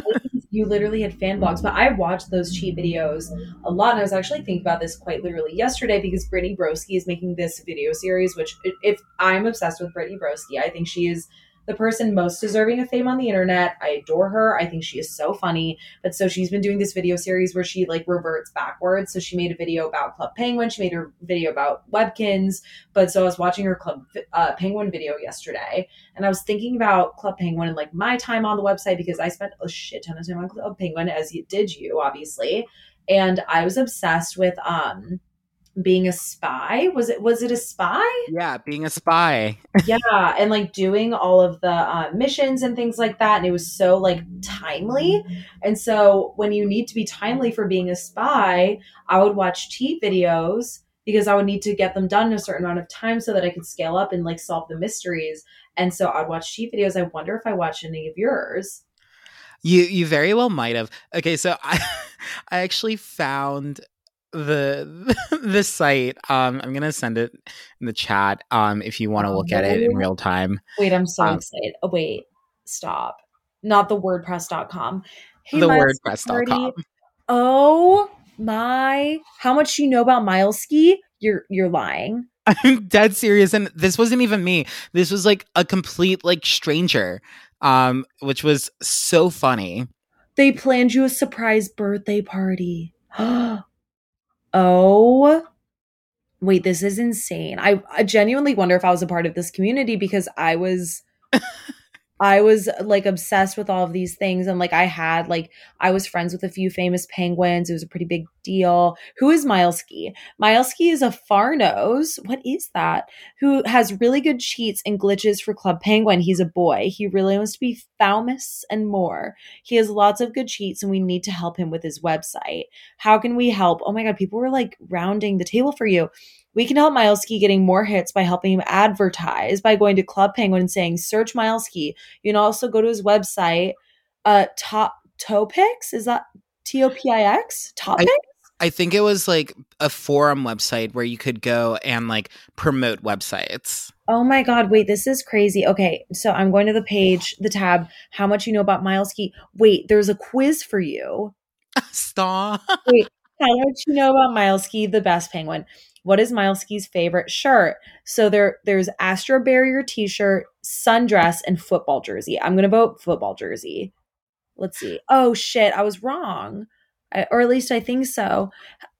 you literally had fan blogs, but I watched those cheat videos a lot. And I was actually thinking about this quite literally yesterday because Brittany Broski is making this video series, which if I'm obsessed with Brittany Broski, I think she is the person most deserving of fame on the internet. I adore her. I think she is so funny. But so she's been doing this video series where she like reverts backwards. So she made a video about Club Penguin. She made a video about Webkinz. But so I was watching her Club uh, Penguin video yesterday and I was thinking about Club Penguin and like my time on the website because I spent a shit ton of time on Club Penguin, as did you, obviously. And I was obsessed with um being a spy. Was it was it a spy? Yeah, being a spy. yeah, and like doing all of the uh, missions and things like that. And it was so like timely. And so when you need to be timely for being a spy, I would watch cheat videos because I would need to get them done in a certain amount of time so that I could scale up and like solve the mysteries. And so I'd watch cheat videos. I wonder if I watched any of yours. You you very well might have. Okay, so I I actually found the the site. Um I'm gonna send it in the chat um if you want to look at it in real time. Wait, I'm so Um, excited. Oh, wait, stop. Not the wordpress.com. Hey, the Miles wordpress.com. Party. Oh my! How much do you know about Mileski? You're you're lying. I'm dead serious and this wasn't even me. This was like a complete like stranger. Um which was so funny. They planned you a surprise birthday party. oh. Wait, this is insane. I, I genuinely wonder if I was a part of this community because I was I was uh, like obsessed with all of these things and like I had like I was friends with a few famous penguins. It was a pretty big deal. Who is Mileski? Mileski is a Farnos. What is that? Who has really good cheats and glitches for Club Penguin. He's a boy. He really wants to be famous and more. He has lots of good cheats and we need to help him with his website. How can we help? Oh my god, people were like rounding the table for you. We can help Mileski getting more hits by helping him advertise by going to Club Penguin and saying search Mileski. You can also go to his website, uh top Topix. Is that T O P I X? Topix? I think it was like a forum website where you could go and like promote websites. Oh my god, wait, this is crazy. Okay, so I'm going to the page, the tab, how much you know about Mileski. Wait, there's a quiz for you. Stop. Wait, how much you know about Mileski, the best penguin? What is Mileski's favorite shirt? So there there's Astro Barrier t-shirt, sundress, and football jersey. I'm gonna vote football jersey. Let's see. Oh shit, I was wrong. I, or at least I think so.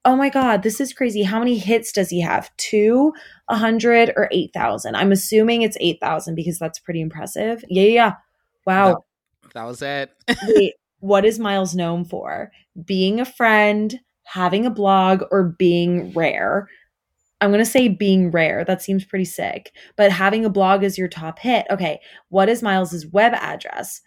Oh my god, this is crazy. How many hits does he have? Two, a hundred, or eight thousand? I'm assuming it's eight thousand because that's pretty impressive. Yeah, yeah, yeah. Wow. That was it. Wait, what is Miles known for? Being a friend, having a blog, or being rare? I'm going to say being rare. That seems pretty sick. But having a blog is your top hit. Okay, what is Miles's web address?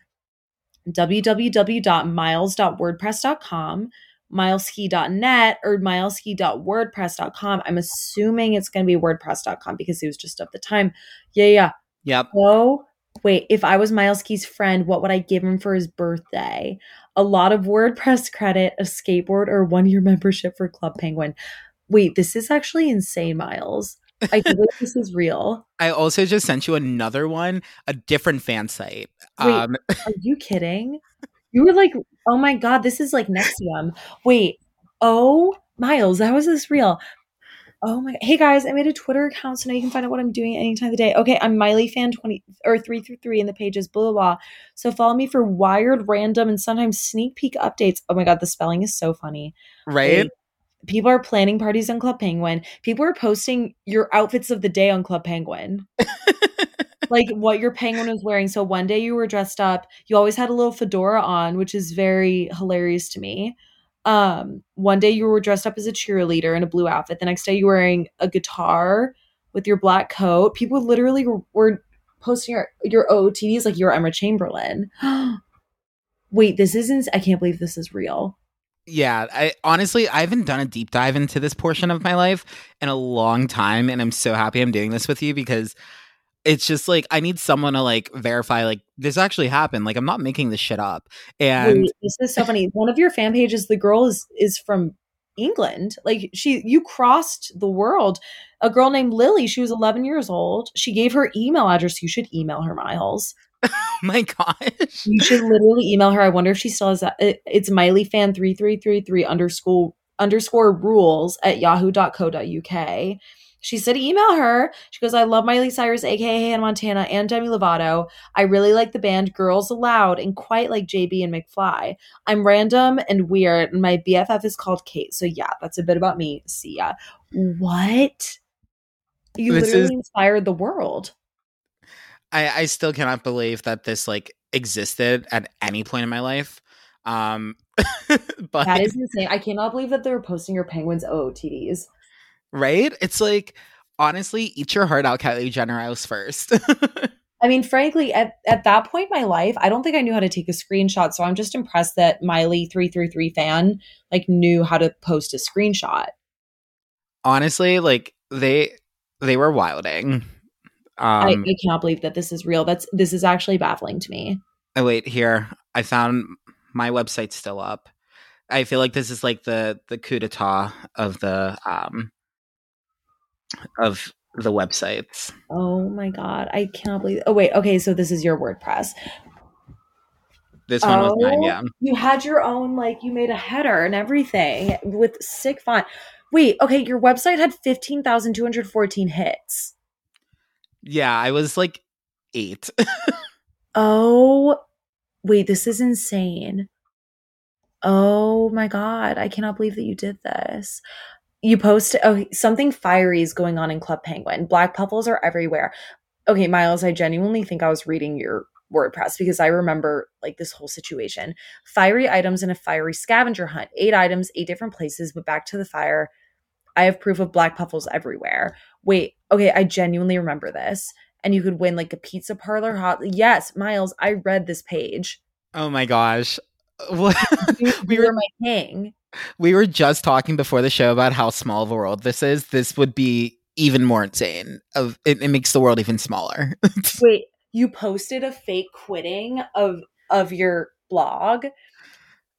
www.miles.wordpress.com, mileski.net, or mileski.wordpress.com. I'm assuming it's going to be wordpress.com because it was just of the time. Yeah, yeah. Yep. Oh, wait. If I was Mileski's friend, what would I give him for his birthday? A lot of WordPress credit, a skateboard, or one year membership for Club Penguin. Wait, this is actually insane, Miles. I like this is real. I also just sent you another one, a different fan site. Wait. Um, Are you kidding? You were like, oh my God, this is like NXIVM. Wait, oh, Miles, how is this real? Oh my, hey guys, I made a Twitter account so now you can find out what I'm doing any time of the day. Okay, I'm Miley fan 20 or 3 through 3 in the pages, blah, blah, blah. So follow me for wired, random, and sometimes sneak peek updates. Oh my God, the spelling is so funny. right? Wait, People are planning parties on Club Penguin. People are posting your outfits of the day on Club Penguin. like what your penguin was wearing. So one day you were dressed up. You always had a little fedora on, which is very hilarious to me. Um, one day you were dressed up as a cheerleader in a blue outfit. The next day you were wearing a guitar with your black coat. People literally were, posting your your OOTDs like you're Emma Chamberlain. Wait, this isn't. I can't believe this is real. Yeah, I honestly I haven't done a deep dive into this portion of my life in a long time and I'm so happy I'm doing this with you because it's just like I need someone to like verify like this actually happened. Like I'm not making this shit up. And Wait, this is so funny. One of your fan pages, the girl is is from England. Like she you crossed the world. A girl named Lily, she was 11 years old. She gave her email address. You should email her, Miles. Oh my gosh. You should literally email her. I wonder if she still has that. It- It's Miley fan 3333 underscore underscore rules at yahoo.co.uk. She said email her. She goes, I love Miley Cyrus, aka Hannah Montana, and Demi Lovato. I really like the band Girls Aloud and quite like JB and McFly. I'm random and weird, and my BFF is called Kate. So yeah, that's a bit about me. See ya. What? You This literally is- inspired the world. I, I still cannot believe that this like existed at any point in my life. Um but That is insane. I cannot believe that they're posting your penguins OOTDs. right? It's like honestly, eat your heart out, Kylie Jenner. I was first. I mean, frankly, at, at that point in my life, I don't think I knew how to take a screenshot. So I'm just impressed that Miley333 fan like knew how to post a screenshot. honestly, like they they were wilding. I, Um I cannot believe that this is real. That's this is actually baffling to me. oh, wait, here. I found my website's still up. I feel like this is like the the coup d'etat of the um of the websites. Oh my god, I cannot believe. Oh wait, okay, so this is your WordPress. This one was mine, Oh, yeah. You had your own like you made a header and everything with sick font. Wait, okay, your website had 15,214 hits. Yeah, I was like eight. Oh, wait, this is insane. Oh my God. I cannot believe that you did this. You post oh, something fiery is going on in Club Penguin. Black puffles are everywhere. Okay, Miles, I genuinely think I was reading your WordPress because I remember like this whole situation. Fiery items in a fiery scavenger hunt. Eight items, eight different places, but back to the fire. I have proof of black puffles everywhere. Wait, okay, I genuinely remember this and you could win like a pizza parlor hot. Yes, Miles, I read this page. oh my gosh. What We were- were my king. we were just talking before the show about how small of a world this is. This would be even more insane. Of it, it makes the world even smaller. Wait, you posted a fake quitting of of your blog.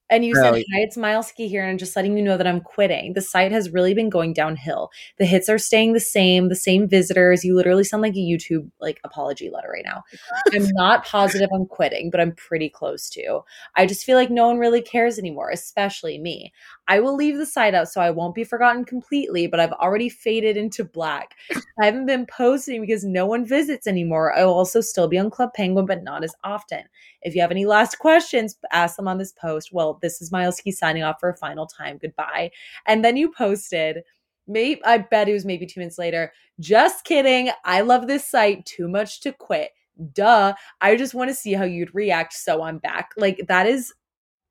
And you said, Hi, it's Mileski here, and I'm just letting you know that I'm quitting. The site has really been going downhill. The hits are staying the same, the same visitors. You literally sound like a YouTube like apology letter right now. I'm not positive I'm quitting, but I'm pretty close to. I just feel like no one really cares anymore, especially me. I will leave the site out so I won't be forgotten completely, but I've already faded into black. I haven't been posting because no one visits anymore. I will also still be on Club Penguin, but not as often. If you have any last questions, ask them on this post. Well, this is Mileski signing off for a final time. Goodbye. And then you posted, maybe I bet it was maybe two minutes later. Just kidding. I love this site too much to quit. Duh. I just want to see how you'd react. So I'm back. Like that is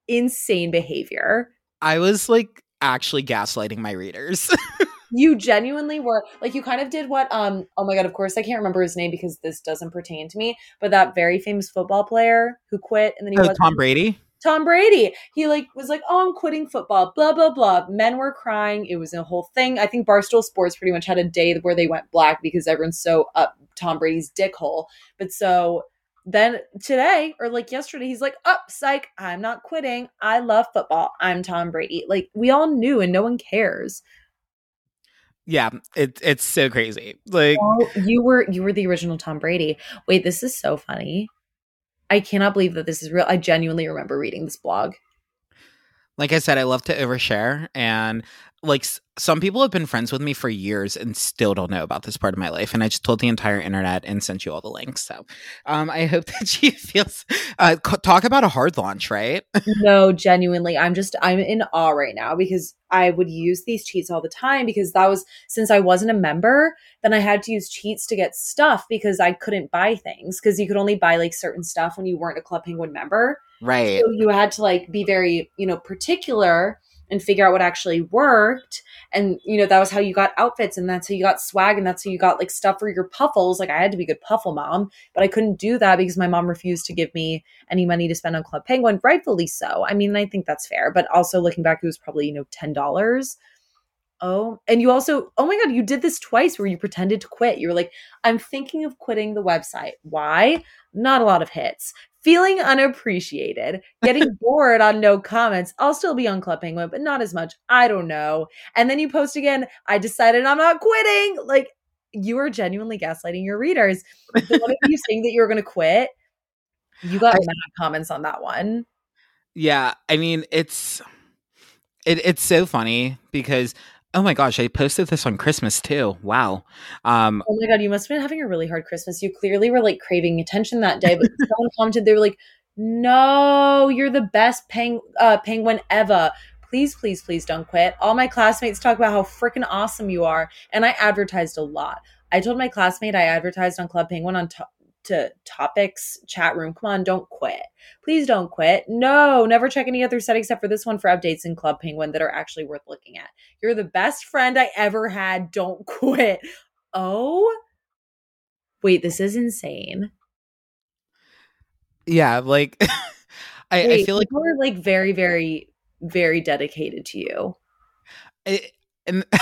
insane behavior. I was like actually gaslighting my readers. you genuinely were like you kind of did what um oh my god of course i can't remember his name because this doesn't pertain to me but that very famous football player who quit and then he oh, was Tom Brady. Tom Brady. He like was like, "Oh, I'm quitting football." Blah blah blah. Men were crying. It was a whole thing. I think Barstool Sports pretty much had a day where they went black because everyone's so up Tom Brady's dick hole. But so then today or like yesterday, he's like, "Up, psych! I'm not quitting. I love football. I'm Tom Brady." Like we all knew, and no one cares. Yeah, it, it's so crazy. Like, Oh, you were you were the original Tom Brady. Wait, this is so funny. I cannot believe that this is real. I genuinely remember reading this blog. like I said, I love to overshare, and like some people have been friends with me for years and still don't know about this part of my life. And I just told the entire internet and sent you all the links. So, um, I hope that she feels. Uh, c- talk about a hard launch, right? no, genuinely, I'm just I'm in awe right now because I would use these cheats all the time because that was since I wasn't a member, then I had to use cheats to get stuff because I couldn't buy things because you could only buy like certain stuff when you weren't a Club Penguin member. right. So you had to like be very, you know, particular and figure out what actually worked. And, you know, that was how you got outfits and that's how you got swag and that's how you got like stuff for your puffles. Like I had to be a good puffle mom, but I couldn't do that because my mom refused to give me any money to spend on Club Penguin, rightfully so. I mean, I think that's fair. But also looking back, it was probably, you know, $10. Oh, and you also, oh my God, you did this twice where you pretended to quit. You were like, I'm thinking of quitting the website. Why? Not a lot of hits. Feeling unappreciated, getting bored on no comments. I'll still be on Club Penguin, but not as much. I don't know. And then you post again, I decided I'm not quitting. Like, you are genuinely gaslighting your readers. The one of you saying that you were going to quit, you got I- comments on that one. Yeah, I mean it's it, it's so funny because oh my gosh, I posted this on Christmas too. Wow. Um Oh my god, you must have been having a really hard Christmas. You clearly were like craving attention that day, but someone commented they were like, "No, you're the best peng- uh, penguin ever. Please, please, please don't quit." All my classmates talk about how freaking awesome you are, and I advertised a lot. I told my classmate I advertised on Club Penguin on to- to Topix chat room. Come on, don't quit. Please don't quit. No, never check any other set except for this one for updates in Club Penguin that are actually worth looking at. You're the best friend I ever had. Don't quit. Oh, wait, this is insane. yeah, like I, I feel like we're like very, very, very dedicated to you. I, and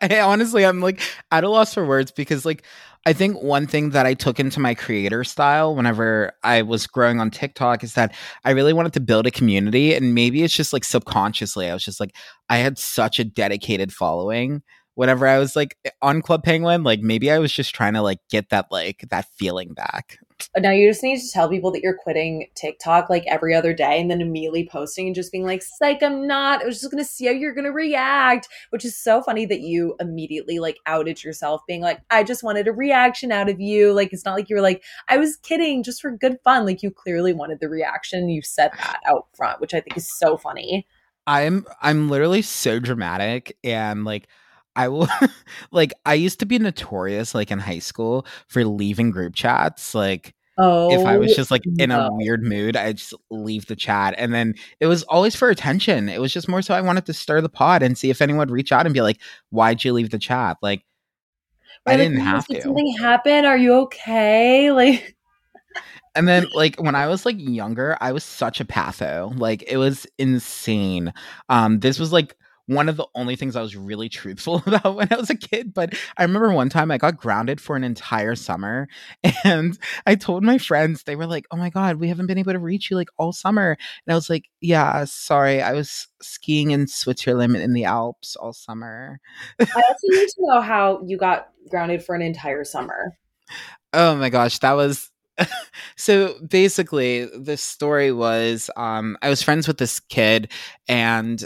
I honestly I'm like at a loss for words because like I think one thing that I took into my creator style whenever I was growing on TikTok is that I really wanted to build a community and maybe it's just like subconsciously I was just like I had such a dedicated following whenever I was like on Club Penguin like maybe I was just trying to like get that like that feeling back. Now you just need to tell people that you're quitting TikTok like every other day and then immediately posting and just being like, psych, I'm not. I was just gonna see how you're gonna react. Which is so funny that you immediately like outed yourself, being like, I just wanted a reaction out of you. Like it's not like you were like, I was kidding, just for good fun. Like you clearly wanted the reaction. You said that out front, which I think is so funny. I'm I'm literally so dramatic and like I will like I used to be notorious like in high school for leaving group chats like Oh if I was just like in a weird mood I'd just leave the chat and then it was always for attention it was just more so I wanted to stir the pot and see if anyone would reach out and be like why'd you leave the chat like I Right, like, didn't "Oh, have did to Something happened. Are you okay? Like And then like when I was like younger, I was such a patho. Like it was insane. Um this was like one of the only things I was really truthful about when I was a kid, but I remember one time I got grounded for an entire summer and I told my friends they were like, "Oh my god, we haven't been able to reach you like all summer." And I was like, "Yeah, sorry. I was skiing in Switzerland in the Alps all summer." I also need to know how you got grounded for an entire summer. Oh my gosh, that was so basically the story was um I was friends with this kid and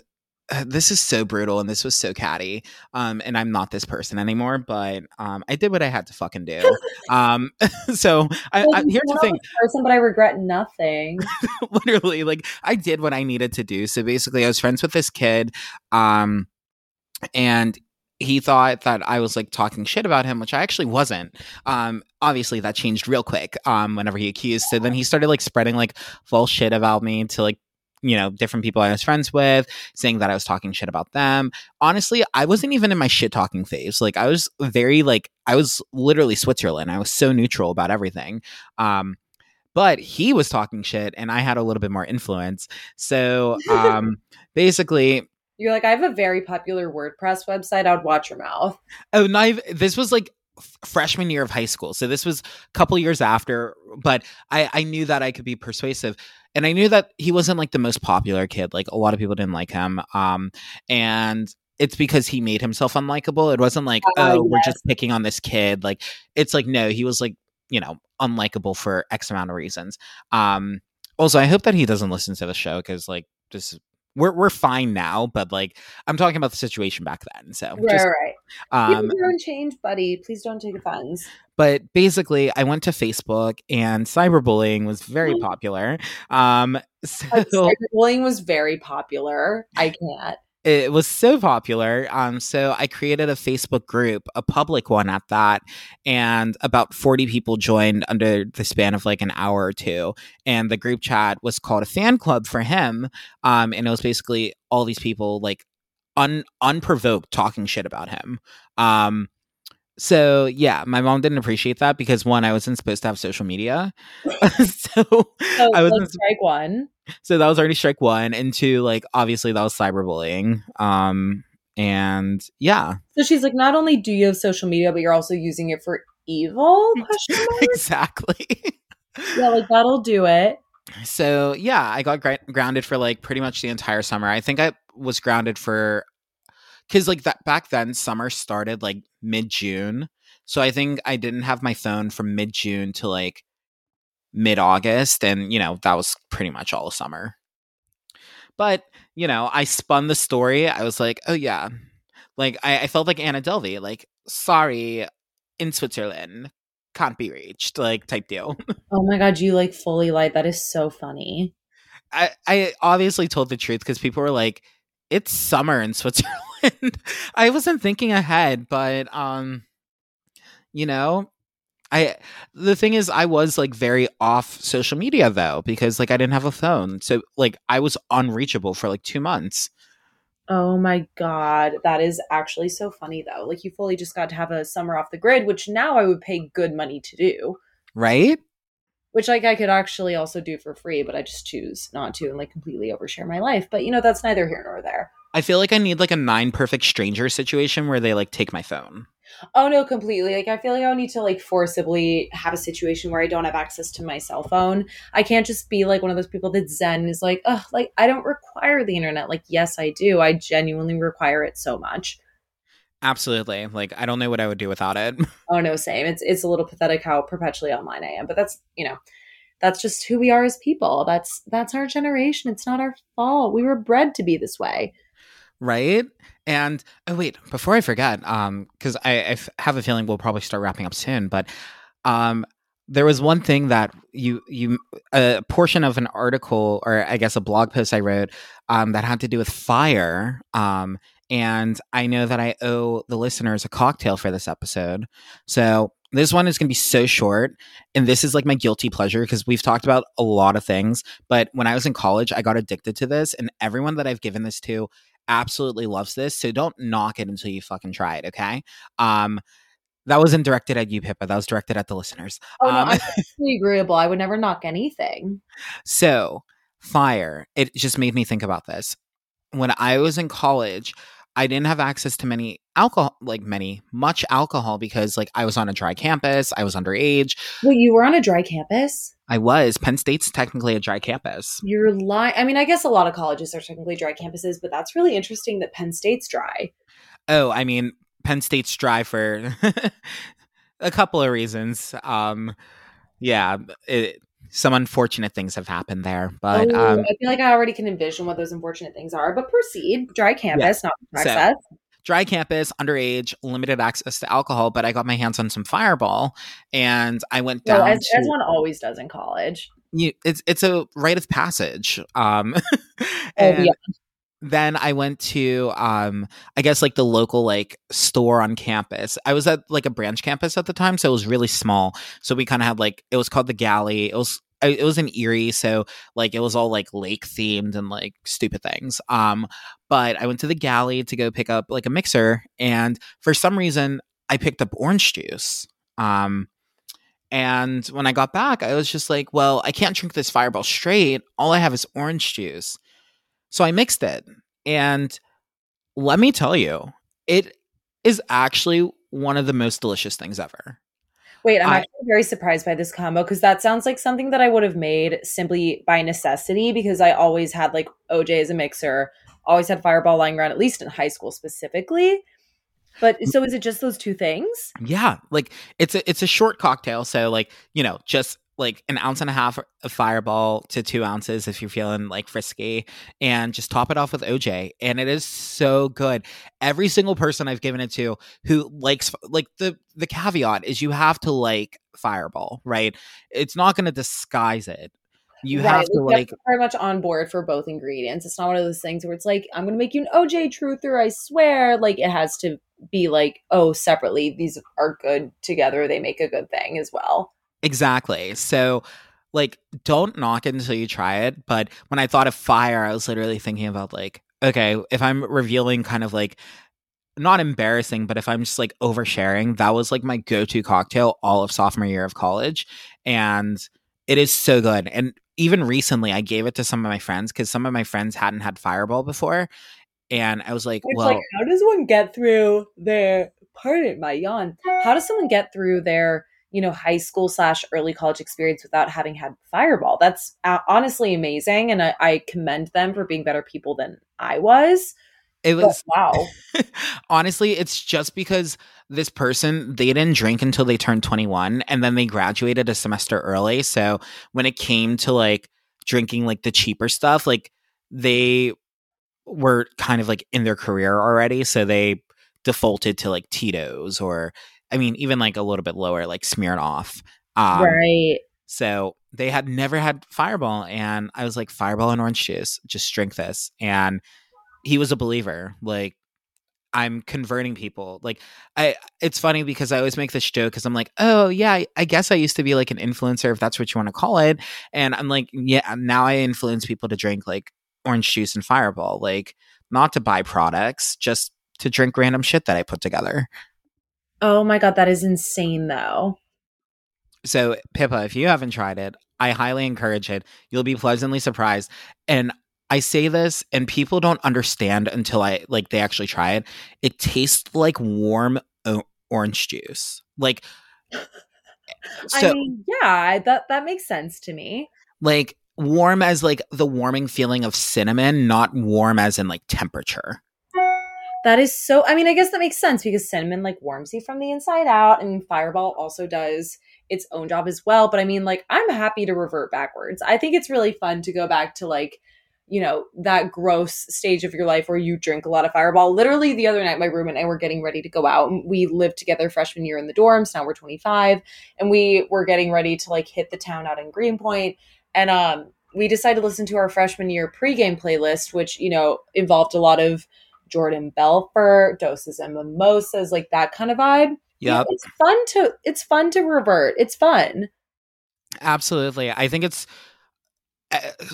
this is so brutal and this was so catty um and i'm not this person anymore but um i did what i had to fucking do um so I, I here's the thing person, but I regret nothing. literally like i did what i needed to do so basically i was friends with this kid um and he thought that I was like talking shit about him, which I actually wasn't. Um, obviously that changed real quick. Um, whenever he accused, so then he started like spreading like false shit about me to like you know different people I was friends with, saying that I was talking shit about them. Honestly, I wasn't even in my shit talking phase. Like I was very like I was literally Switzerland. I was so neutral about everything. Um, but he was talking shit, and I had a little bit more influence. So um, basically, You're like, I have a very popular WordPress website. I would watch your mouth. Oh, not even, this was like freshman year of high school. So this was a couple years after, but I, I knew that I could be persuasive. And I knew that he wasn't like the most popular kid. Like a lot of people didn't like him. Um, and it's because he made himself unlikable. It wasn't like, Oh, oh, we're just picking on this kid. Like it's like, no, he was like, you know, unlikable for X amount of reasons. Um, also, I hope that he doesn't listen to the show because like this we're we're fine now, but like I'm talking about the situation back then. So Right, just right. um People and change, buddy. Please don't take offense. but basically i went to facebook and cyberbullying was very popular um so Like, cyberbullying was very popular. I can't. It was so popular um so i created a facebook group a public one at that and about 40 people joined under the span of like an hour or two and the group chat was called a fan club for him um and it was basically all these people like un unprovoked talking shit about him um so yeah my mom didn't appreciate that because one i wasn't supposed to have social media so So I wasn't strike one. So that was already strike one and two like obviously that was cyberbullying um And yeah, So she's like, not only do you have social media, but you're also using it for evil? Exactly. yeah, like that'll do it. So yeah, I got gra- grounded for like pretty much the entire summer. I think I was grounded for because like that back then summer started like mid June. So I think I didn't have my phone from mid June to like mid August, and you know that was pretty much all summer. But you know, I spun the story. I was like, oh yeah, like I, I felt like Anna Delvey, like sorry, in Switzerland can't be reached, like type deal. Oh my god, you like fully lied. That is so funny. I, I obviously told the truth because people were like, "It's summer in Switzerland." I wasn't thinking ahead, but um, you know, I the thing is, I was like very off social media though because like I didn't have a phone, so like I was unreachable for like two months. Oh my god, that is actually so funny though. Like you fully just got to have a summer off the grid, which now I would pay good money to do. Right? Which like I could actually also do for free, but I just choose not to and like completely overshare my life. But you know, that's neither here nor there. I feel like I need like a nine perfect stranger situation where they like take my phone. Oh no, completely. Like I feel like I need to like forcibly have a situation where I don't have access to my cell phone. I can't just be like one of those people that Zen is like, oh, like I don't require the internet. Like, yes, I do. I genuinely require it so much. Absolutely. Like I don't know what I would do without it. Oh no, same. It's it's a little pathetic how perpetually online I am, but that's you know, that's just who we are as people. That's that's our generation. It's not our fault. We were bred to be this way. Right? And oh wait before i forget um because I, I f- have a feeling we'll probably start wrapping up soon but um there was one thing that you you a portion of an article or i guess a blog post i wrote um that had to do with fire um and i know that i owe the listeners a cocktail for this episode. So this one is going to be so short and this is like my guilty pleasure because we've talked about a lot of things but when i was in college i got addicted to this and everyone that i've given this to absolutely loves this. So don't knock it until you fucking try it. Okay. Um, that wasn't directed at you, Pippa. That was directed at the listeners. Oh no, Um, I'm completely agreeable. I would never knock anything. so fire. It just made me think about this. When I was in college, I didn't have access to many alcohol, like many, much alcohol because like I was on a dry campus. I was underage. Wait, you were on a dry campus? I was. Penn State's technically a dry campus. You're lying. I mean, I guess a lot of colleges are technically dry campuses, but that's really interesting that Penn State's dry. Oh, I mean, Penn State's dry for a couple of reasons. Um, yeah, it, some unfortunate things have happened there, but oh, um, I feel like I already can envision what those unfortunate things are. But proceed. Dry campus, not So- access. Dry campus, underage, limited access to alcohol. But I got my hands on some Fireball, and I went down Well, as, to as one always does in college. you, it's it's a rite of passage. Um, Oh, and yeah. then I went to um I guess like the local like store on campus. I was at like a branch campus at the time, so it was really small. So we kind of had like it was called the galley. It was it was in Erie, so like it was all like lake themed and like stupid things. Um, but I went to the galley to go pick up like a mixer, and for some reason I picked up orange juice. Um, and when I got back, I was just like, well, I can't drink this fireball straight. All I have is orange juice. So I mixed it. And let me tell you, it is actually one of the most delicious things ever. Wait, I'm I- actually very surprised by this combo because that sounds like something that I would have made simply by necessity because I always had like OJ as a mixer, always had Fireball lying around, at least in high school specifically. But so is it just those two things? Yeah, like it's a it's a short cocktail, so like you know, just like an ounce and a half of Fireball to two ounces if you're feeling like frisky, and just top it off with OJ, and it is so good. Every single person I've given it to who likes like the the caveat is you have to like Fireball, right? It's not going to disguise it. You Right, have to like very much on board for both ingredients. It's not one of those things where it's like, I'm going to make you an OJ truther, I swear. Like, it has to be like, oh, separately, these are good together. They make a good thing as well. Exactly. So, like, don't knock it until you try it. But when I thought of fire, I was literally thinking about, like, okay, if I'm revealing kind of like, not embarrassing, but if I'm just like oversharing, that was like my go to cocktail all of sophomore year of college. And it is so good. And even recently, I gave it to some of my friends because some of my friends hadn't had Fireball before. and I was like, It's well, like, how does one get through their pardon my yawn? How does someone get through their you know high school slash early college experience without having had Fireball? That's uh, honestly amazing, and I, I commend them for being better people than I was. It But was wow, honestly, it's just because this person they didn't drink until they turned 21 and then they graduated a semester early. So when it came to like drinking like the cheaper stuff, like they were kind of like in their career already, so they defaulted to like Tito's or I mean even like a little bit lower like Smirnoff. Um, right? so they had never had Fireball, and I was like, Fireball and orange juice, just drink this. And he was a believer. Like, I'm converting people. Like, I. It's funny because I always make this joke because I'm like, oh yeah, I- I guess I used to be like an influencer, if that's what you want to call it. And I'm like, yeah, now I influence people to drink like orange juice and Fireball, like not to buy products, just to drink random shit that I put together. Oh my god, that is insane though. So, Pippa, if you haven't tried it, I highly encourage it. You'll be pleasantly surprised. And I say this and people don't understand until I like they actually try it. It tastes like warm o- orange juice. Like so I mean, yeah, that that makes sense to me. like warm as like the warming feeling of cinnamon, not warm as in like temperature. That is so. I mean, I guess that makes sense because cinnamon like warms you from the inside out, and Fireball also does its own job as well. But I mean, like, I'm happy to revert backwards. I think it's really fun to go back to like, you know, that gross stage of your life where you drink a lot of Fireball. Literally, the other night, my roommate and I were getting ready to go out. We lived together freshman year in the dorms. Now we're 25, and we were getting ready to like hit the town out in Greenpoint, and um, we decided to listen to our freshman year pregame playlist, which you know involved a lot of Jordan Belfort, doses and mimosas, like that kind of vibe. Yeah. It's fun to it's fun to revert. It's fun. Absolutely. I think it's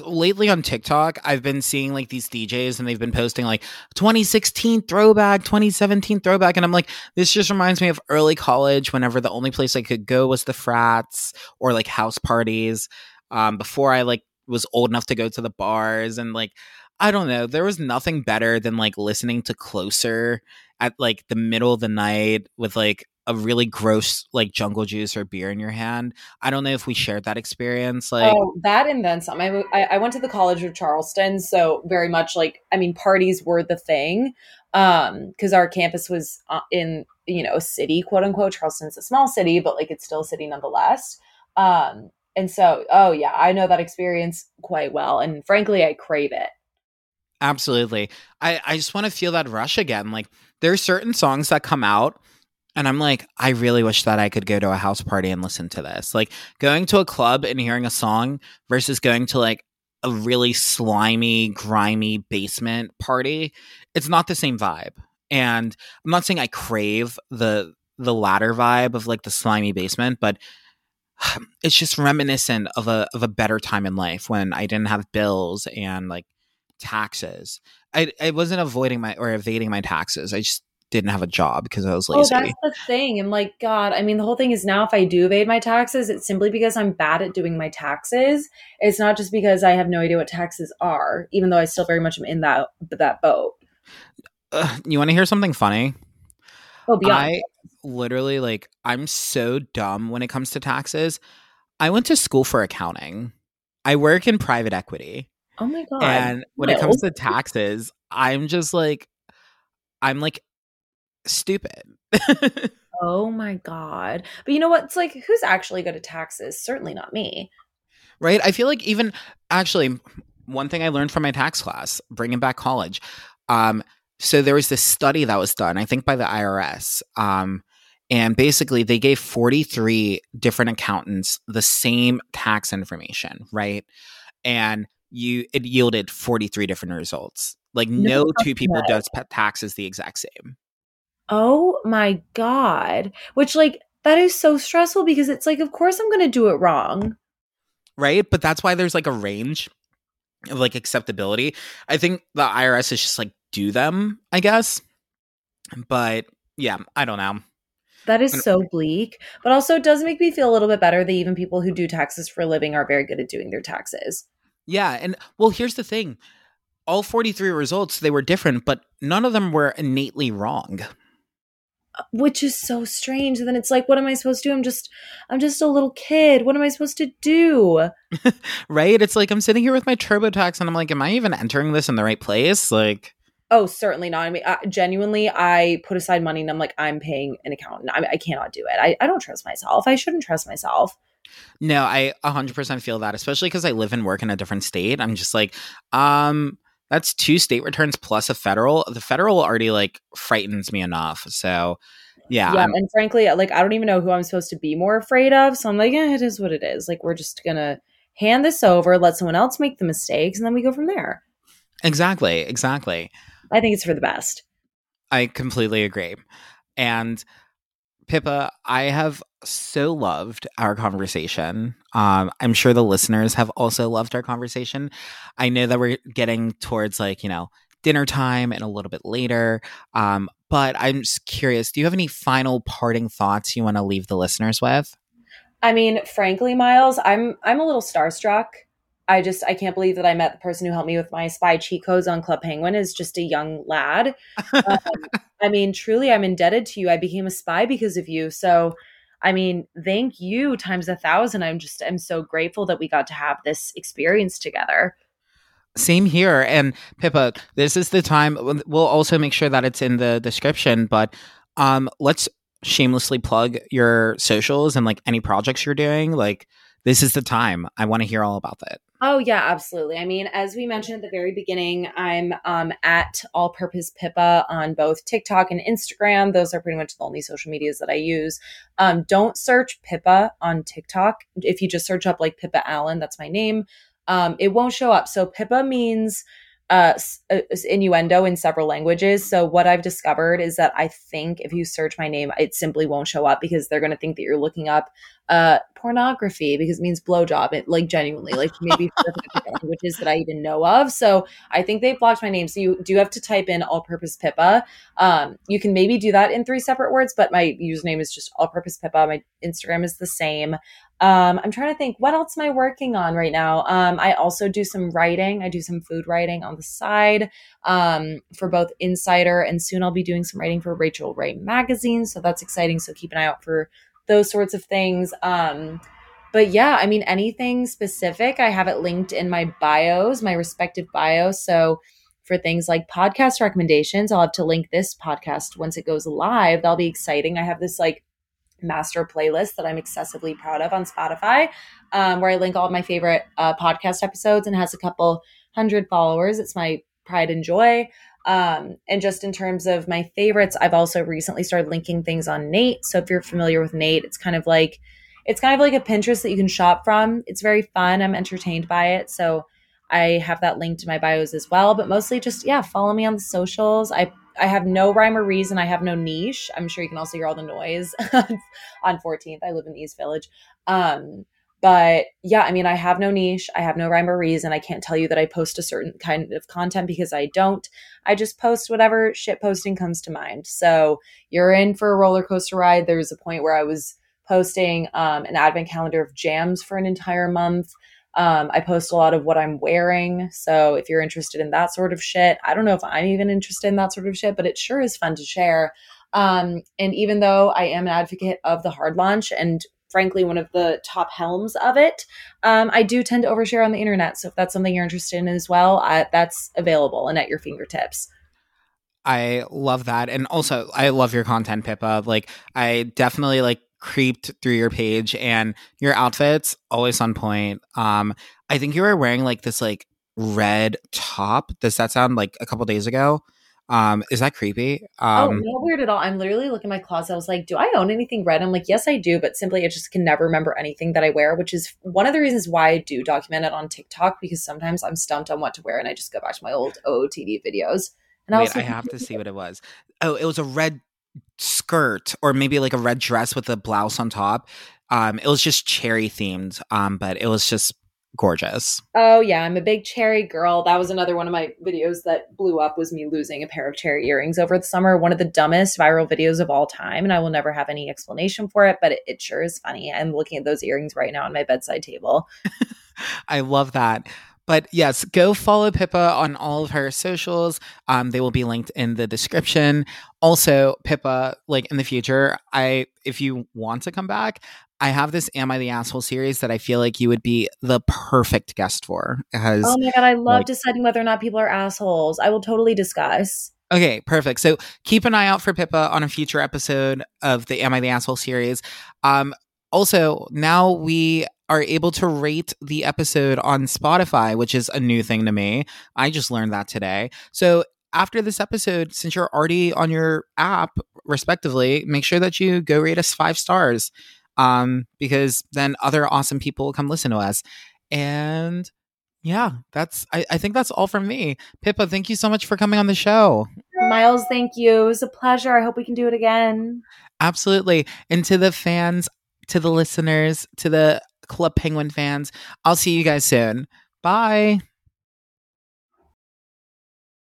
lately on TikTok, I've been seeing like these DJs and they've been posting like 2016 throwback, 2017 throwback. And I'm like, this just reminds me of early college whenever the only place I could go was the frats or like house parties. Um, before I like was old enough to go to the bars and like, I don't know, there was nothing better than like listening to Closer at like the middle of the night with like a really gross like jungle juice or beer in your hand. I don't know if we shared that experience. Like, oh, that and then some. I, I went to the College of Charleston, so very much like I mean, parties were the thing, um, because our campus was uh, in you know a city, quote unquote. Charleston's a small city, but like it's still a city nonetheless. Um, and so oh yeah, I know that experience quite well, and frankly, I crave it. Absolutely. I, I just want to feel that rush again. Like there's certain songs that come out and I'm like, I really wish that I could go to a house party and listen to this. Like going to a club and hearing a song versus going to like a really slimy, grimy basement party. It's not the same vibe. And I'm not saying I crave the the latter vibe of like the slimy basement, but it's just reminiscent of a of a better time in life when I didn't have bills and like taxes. I I wasn't avoiding my or evading my taxes. I just didn't have a job because I was lazy. Oh, that's the thing. And like, God, I mean, the whole thing is now if I do evade my taxes, it's simply because I'm bad at doing my taxes. It's not just because I have no idea what taxes are, even though I still very much am in that that boat. Ugh, you want to hear something funny? Oh, beyond. I literally like I'm so dumb when it comes to taxes. I went to school for accounting. I work in private equity. oh my God. and when it comes to taxes, I'm just like I'm like stupid. oh my God. But you know what? It's like, who's actually good at taxes? Certainly not me. right? I feel like even actually one thing I learned from my tax class, bringing back college. Um, so there was this study that was done, I think by the IRS. Um, and basically they gave 43 different accountants the same tax information, right? And you it yielded 43 different results. Like No no, two people does taxes the exact same. Oh my God. Which, like, that is so stressful because it's like, of course I'm going to do it wrong. right? But that's why there's like a range of like acceptability. I think the IRS is just like do them, I guess. But yeah, I don't know. That is so bleak. But also, it does make me feel a little bit better that even people who do taxes for a living are very good at doing their taxes. Yeah, and well, here's the thing. all 43 results they were different, but none of them were innately wrong. Which is so strange. And then it's like, what am I supposed to do? I'm just, I'm just a little kid. What am I supposed to do? right? It's like I'm sitting here with my TurboTax and I'm like, am I even entering this in the right place? Like, Oh, certainly not. I mean, I, genuinely, I put aside money and I'm like, I'm paying an accountant. I, I cannot do it. I, I don't trust myself. I shouldn't trust myself. no, I 100% feel that, especially because I live and work in a different state. I'm just like, um, that's two state returns plus a federal. The federal already like frightens me enough. So, yeah, yeah I'm- and frankly uh, like i don't even know who i'm supposed to be more afraid of so i'm like yeah it is what it is like we're just gonna hand this over let someone else make the mistakes and then we go from there exactly, exactly. i think it's for the best I completely agree. And Pippa, I have so loved our conversation. Um, I'm sure the listeners have also loved our conversation. I know that we're getting towards like, you know, dinner time and a little bit later. Um, but I'm just curious, do you have any final parting thoughts you want to leave the listeners with? i mean frankly miles i'm i'm a little starstruck i just i can't believe that i met the person who helped me with my spy cheat codes on club penguin is just a young lad um, I mean, truly, I'm indebted to you. I became a spy because of you. So, I mean, thank you times a thousand. I'm just, I'm so grateful that we got to have this experience together. Same here. And Pippa, this is the time. We'll also make sure that it's in the description, but um, let's shamelessly plug your socials and like any projects you're doing. Like, this is the time. I want to hear all about that. Oh yeah, absolutely. I mean, as we mentioned at the very beginning, I'm um, at All Purpose Pippa on both TikTok and Instagram. Those are pretty much the only social medias that I use. Um, don't search Pippa on TikTok. If you just search up like Pippa Allen, that's my name. Um, it won't show up. So Pippa means uh, uh, innuendo in several languages. So what I've discovered is that I think if you search my name, it simply won't show up because they're going to think that you're looking up uh pornography because it means blowjob. It like genuinely like maybe different languages that i even know of. So i think they blocked my name. So you do have to type in all purpose pippa um you can maybe do that in three separate words but my username is just all purpose pippa my instagram is the same um i'm trying to think what else am i working on right now um i also do some writing i do some food writing on the side um for both insider and soon i'll be doing some writing for rachael ray magazine so that's exciting so keep an eye out for those sorts of things. Um, but yeah, I mean, anything specific, I have it linked in my bios, my respective bios. So for things like podcast recommendations, I'll have to link this podcast once it goes live. That'll be exciting. I have this like master playlist that I'm excessively proud of on Spotify, um, where I link all of my favorite uh, podcast episodes and has a couple hundred followers. It's my pride and joy. Um, and just in terms of my favorites, I've also recently started linking things on Nate. So if you're familiar with Nate, it's kind of like it's kind of like a Pinterest that you can shop from. It's very fun. I'm entertained by it. So I have that linked to my bios as well. But mostly just yeah, follow me on the socials. I I have no rhyme or reason. I have no niche. I'm sure you can also hear all the noise on 14th. I live in the East Village. Um, but yeah, I mean, I have no niche. I have no rhyme or reason. I can't tell you that I post a certain kind of content because I don't. I just post whatever shit posting comes to mind. So you're in for a roller coaster ride. There was a point where I was posting um, an advent calendar of jams for an entire month. Um, I post a lot of what I'm wearing. So if you're interested in that sort of shit, I don't know if I'm even interested in that sort of shit, but it sure is fun to share. Um, and even though I am an advocate of the hard launch and frankly one of the top helms of it um, i do tend to overshare on the internet so if that's something you're interested in as well I, that's available and at your fingertips I love that. And also I love your content, Pippa. Like I definitely like creeped through your page and your outfits always on point. Um I think you were wearing like this like red top. Does that sound like a couple days ago? Um is that creepy? oh Um not weird at all i'm literally looking at my closet i was like do i own anything red i'm like yes i do but simply i just can never remember anything that i wear which is one of the reasons why i do document it on tiktok because sometimes i'm stumped on what to wear and i just go back to my old ootd videos and wait, was I like, have to see what it was. Oh, it was a red skirt or maybe like a red dress with a blouse on top. Um it was just cherry themed. Um but it was just gorgeous. Oh yeah, I'm a big cherry girl. That was another one of my videos that blew up was me losing a pair of cherry earrings over the summer. One of the dumbest viral videos of all time, and I will never have any explanation for it, but it, it sure is funny. I'm looking at those earrings right now on my bedside table. I love that. But yes, go follow Pippa on all of her socials. Um, they will be linked in the description. Also, Pippa, like in the future, I if you want to come back, I have this Am I the Asshole series that I feel like you would be the perfect guest for. Because Oh my god, I love like- deciding whether or not people are assholes. I will totally discuss. Okay, perfect. So keep an eye out for Pippa on a future episode of the Am I the Asshole series. Um, also, now we are able to rate the episode on Spotify, which is a new thing to me. I just learned that today. So after this episode, since you're already on your app, respectively, make sure that you go rate us five stars. Um, because then other awesome people will come listen to us. And yeah, that's I, I think that's all from me. Pippa, thank you so much for coming on the show. Miles, thank you. It was a pleasure. I hope we can do it again. Absolutely. And to the fans, to the listeners, to the Club Penguin fans, I'll see you guys soon. Bye.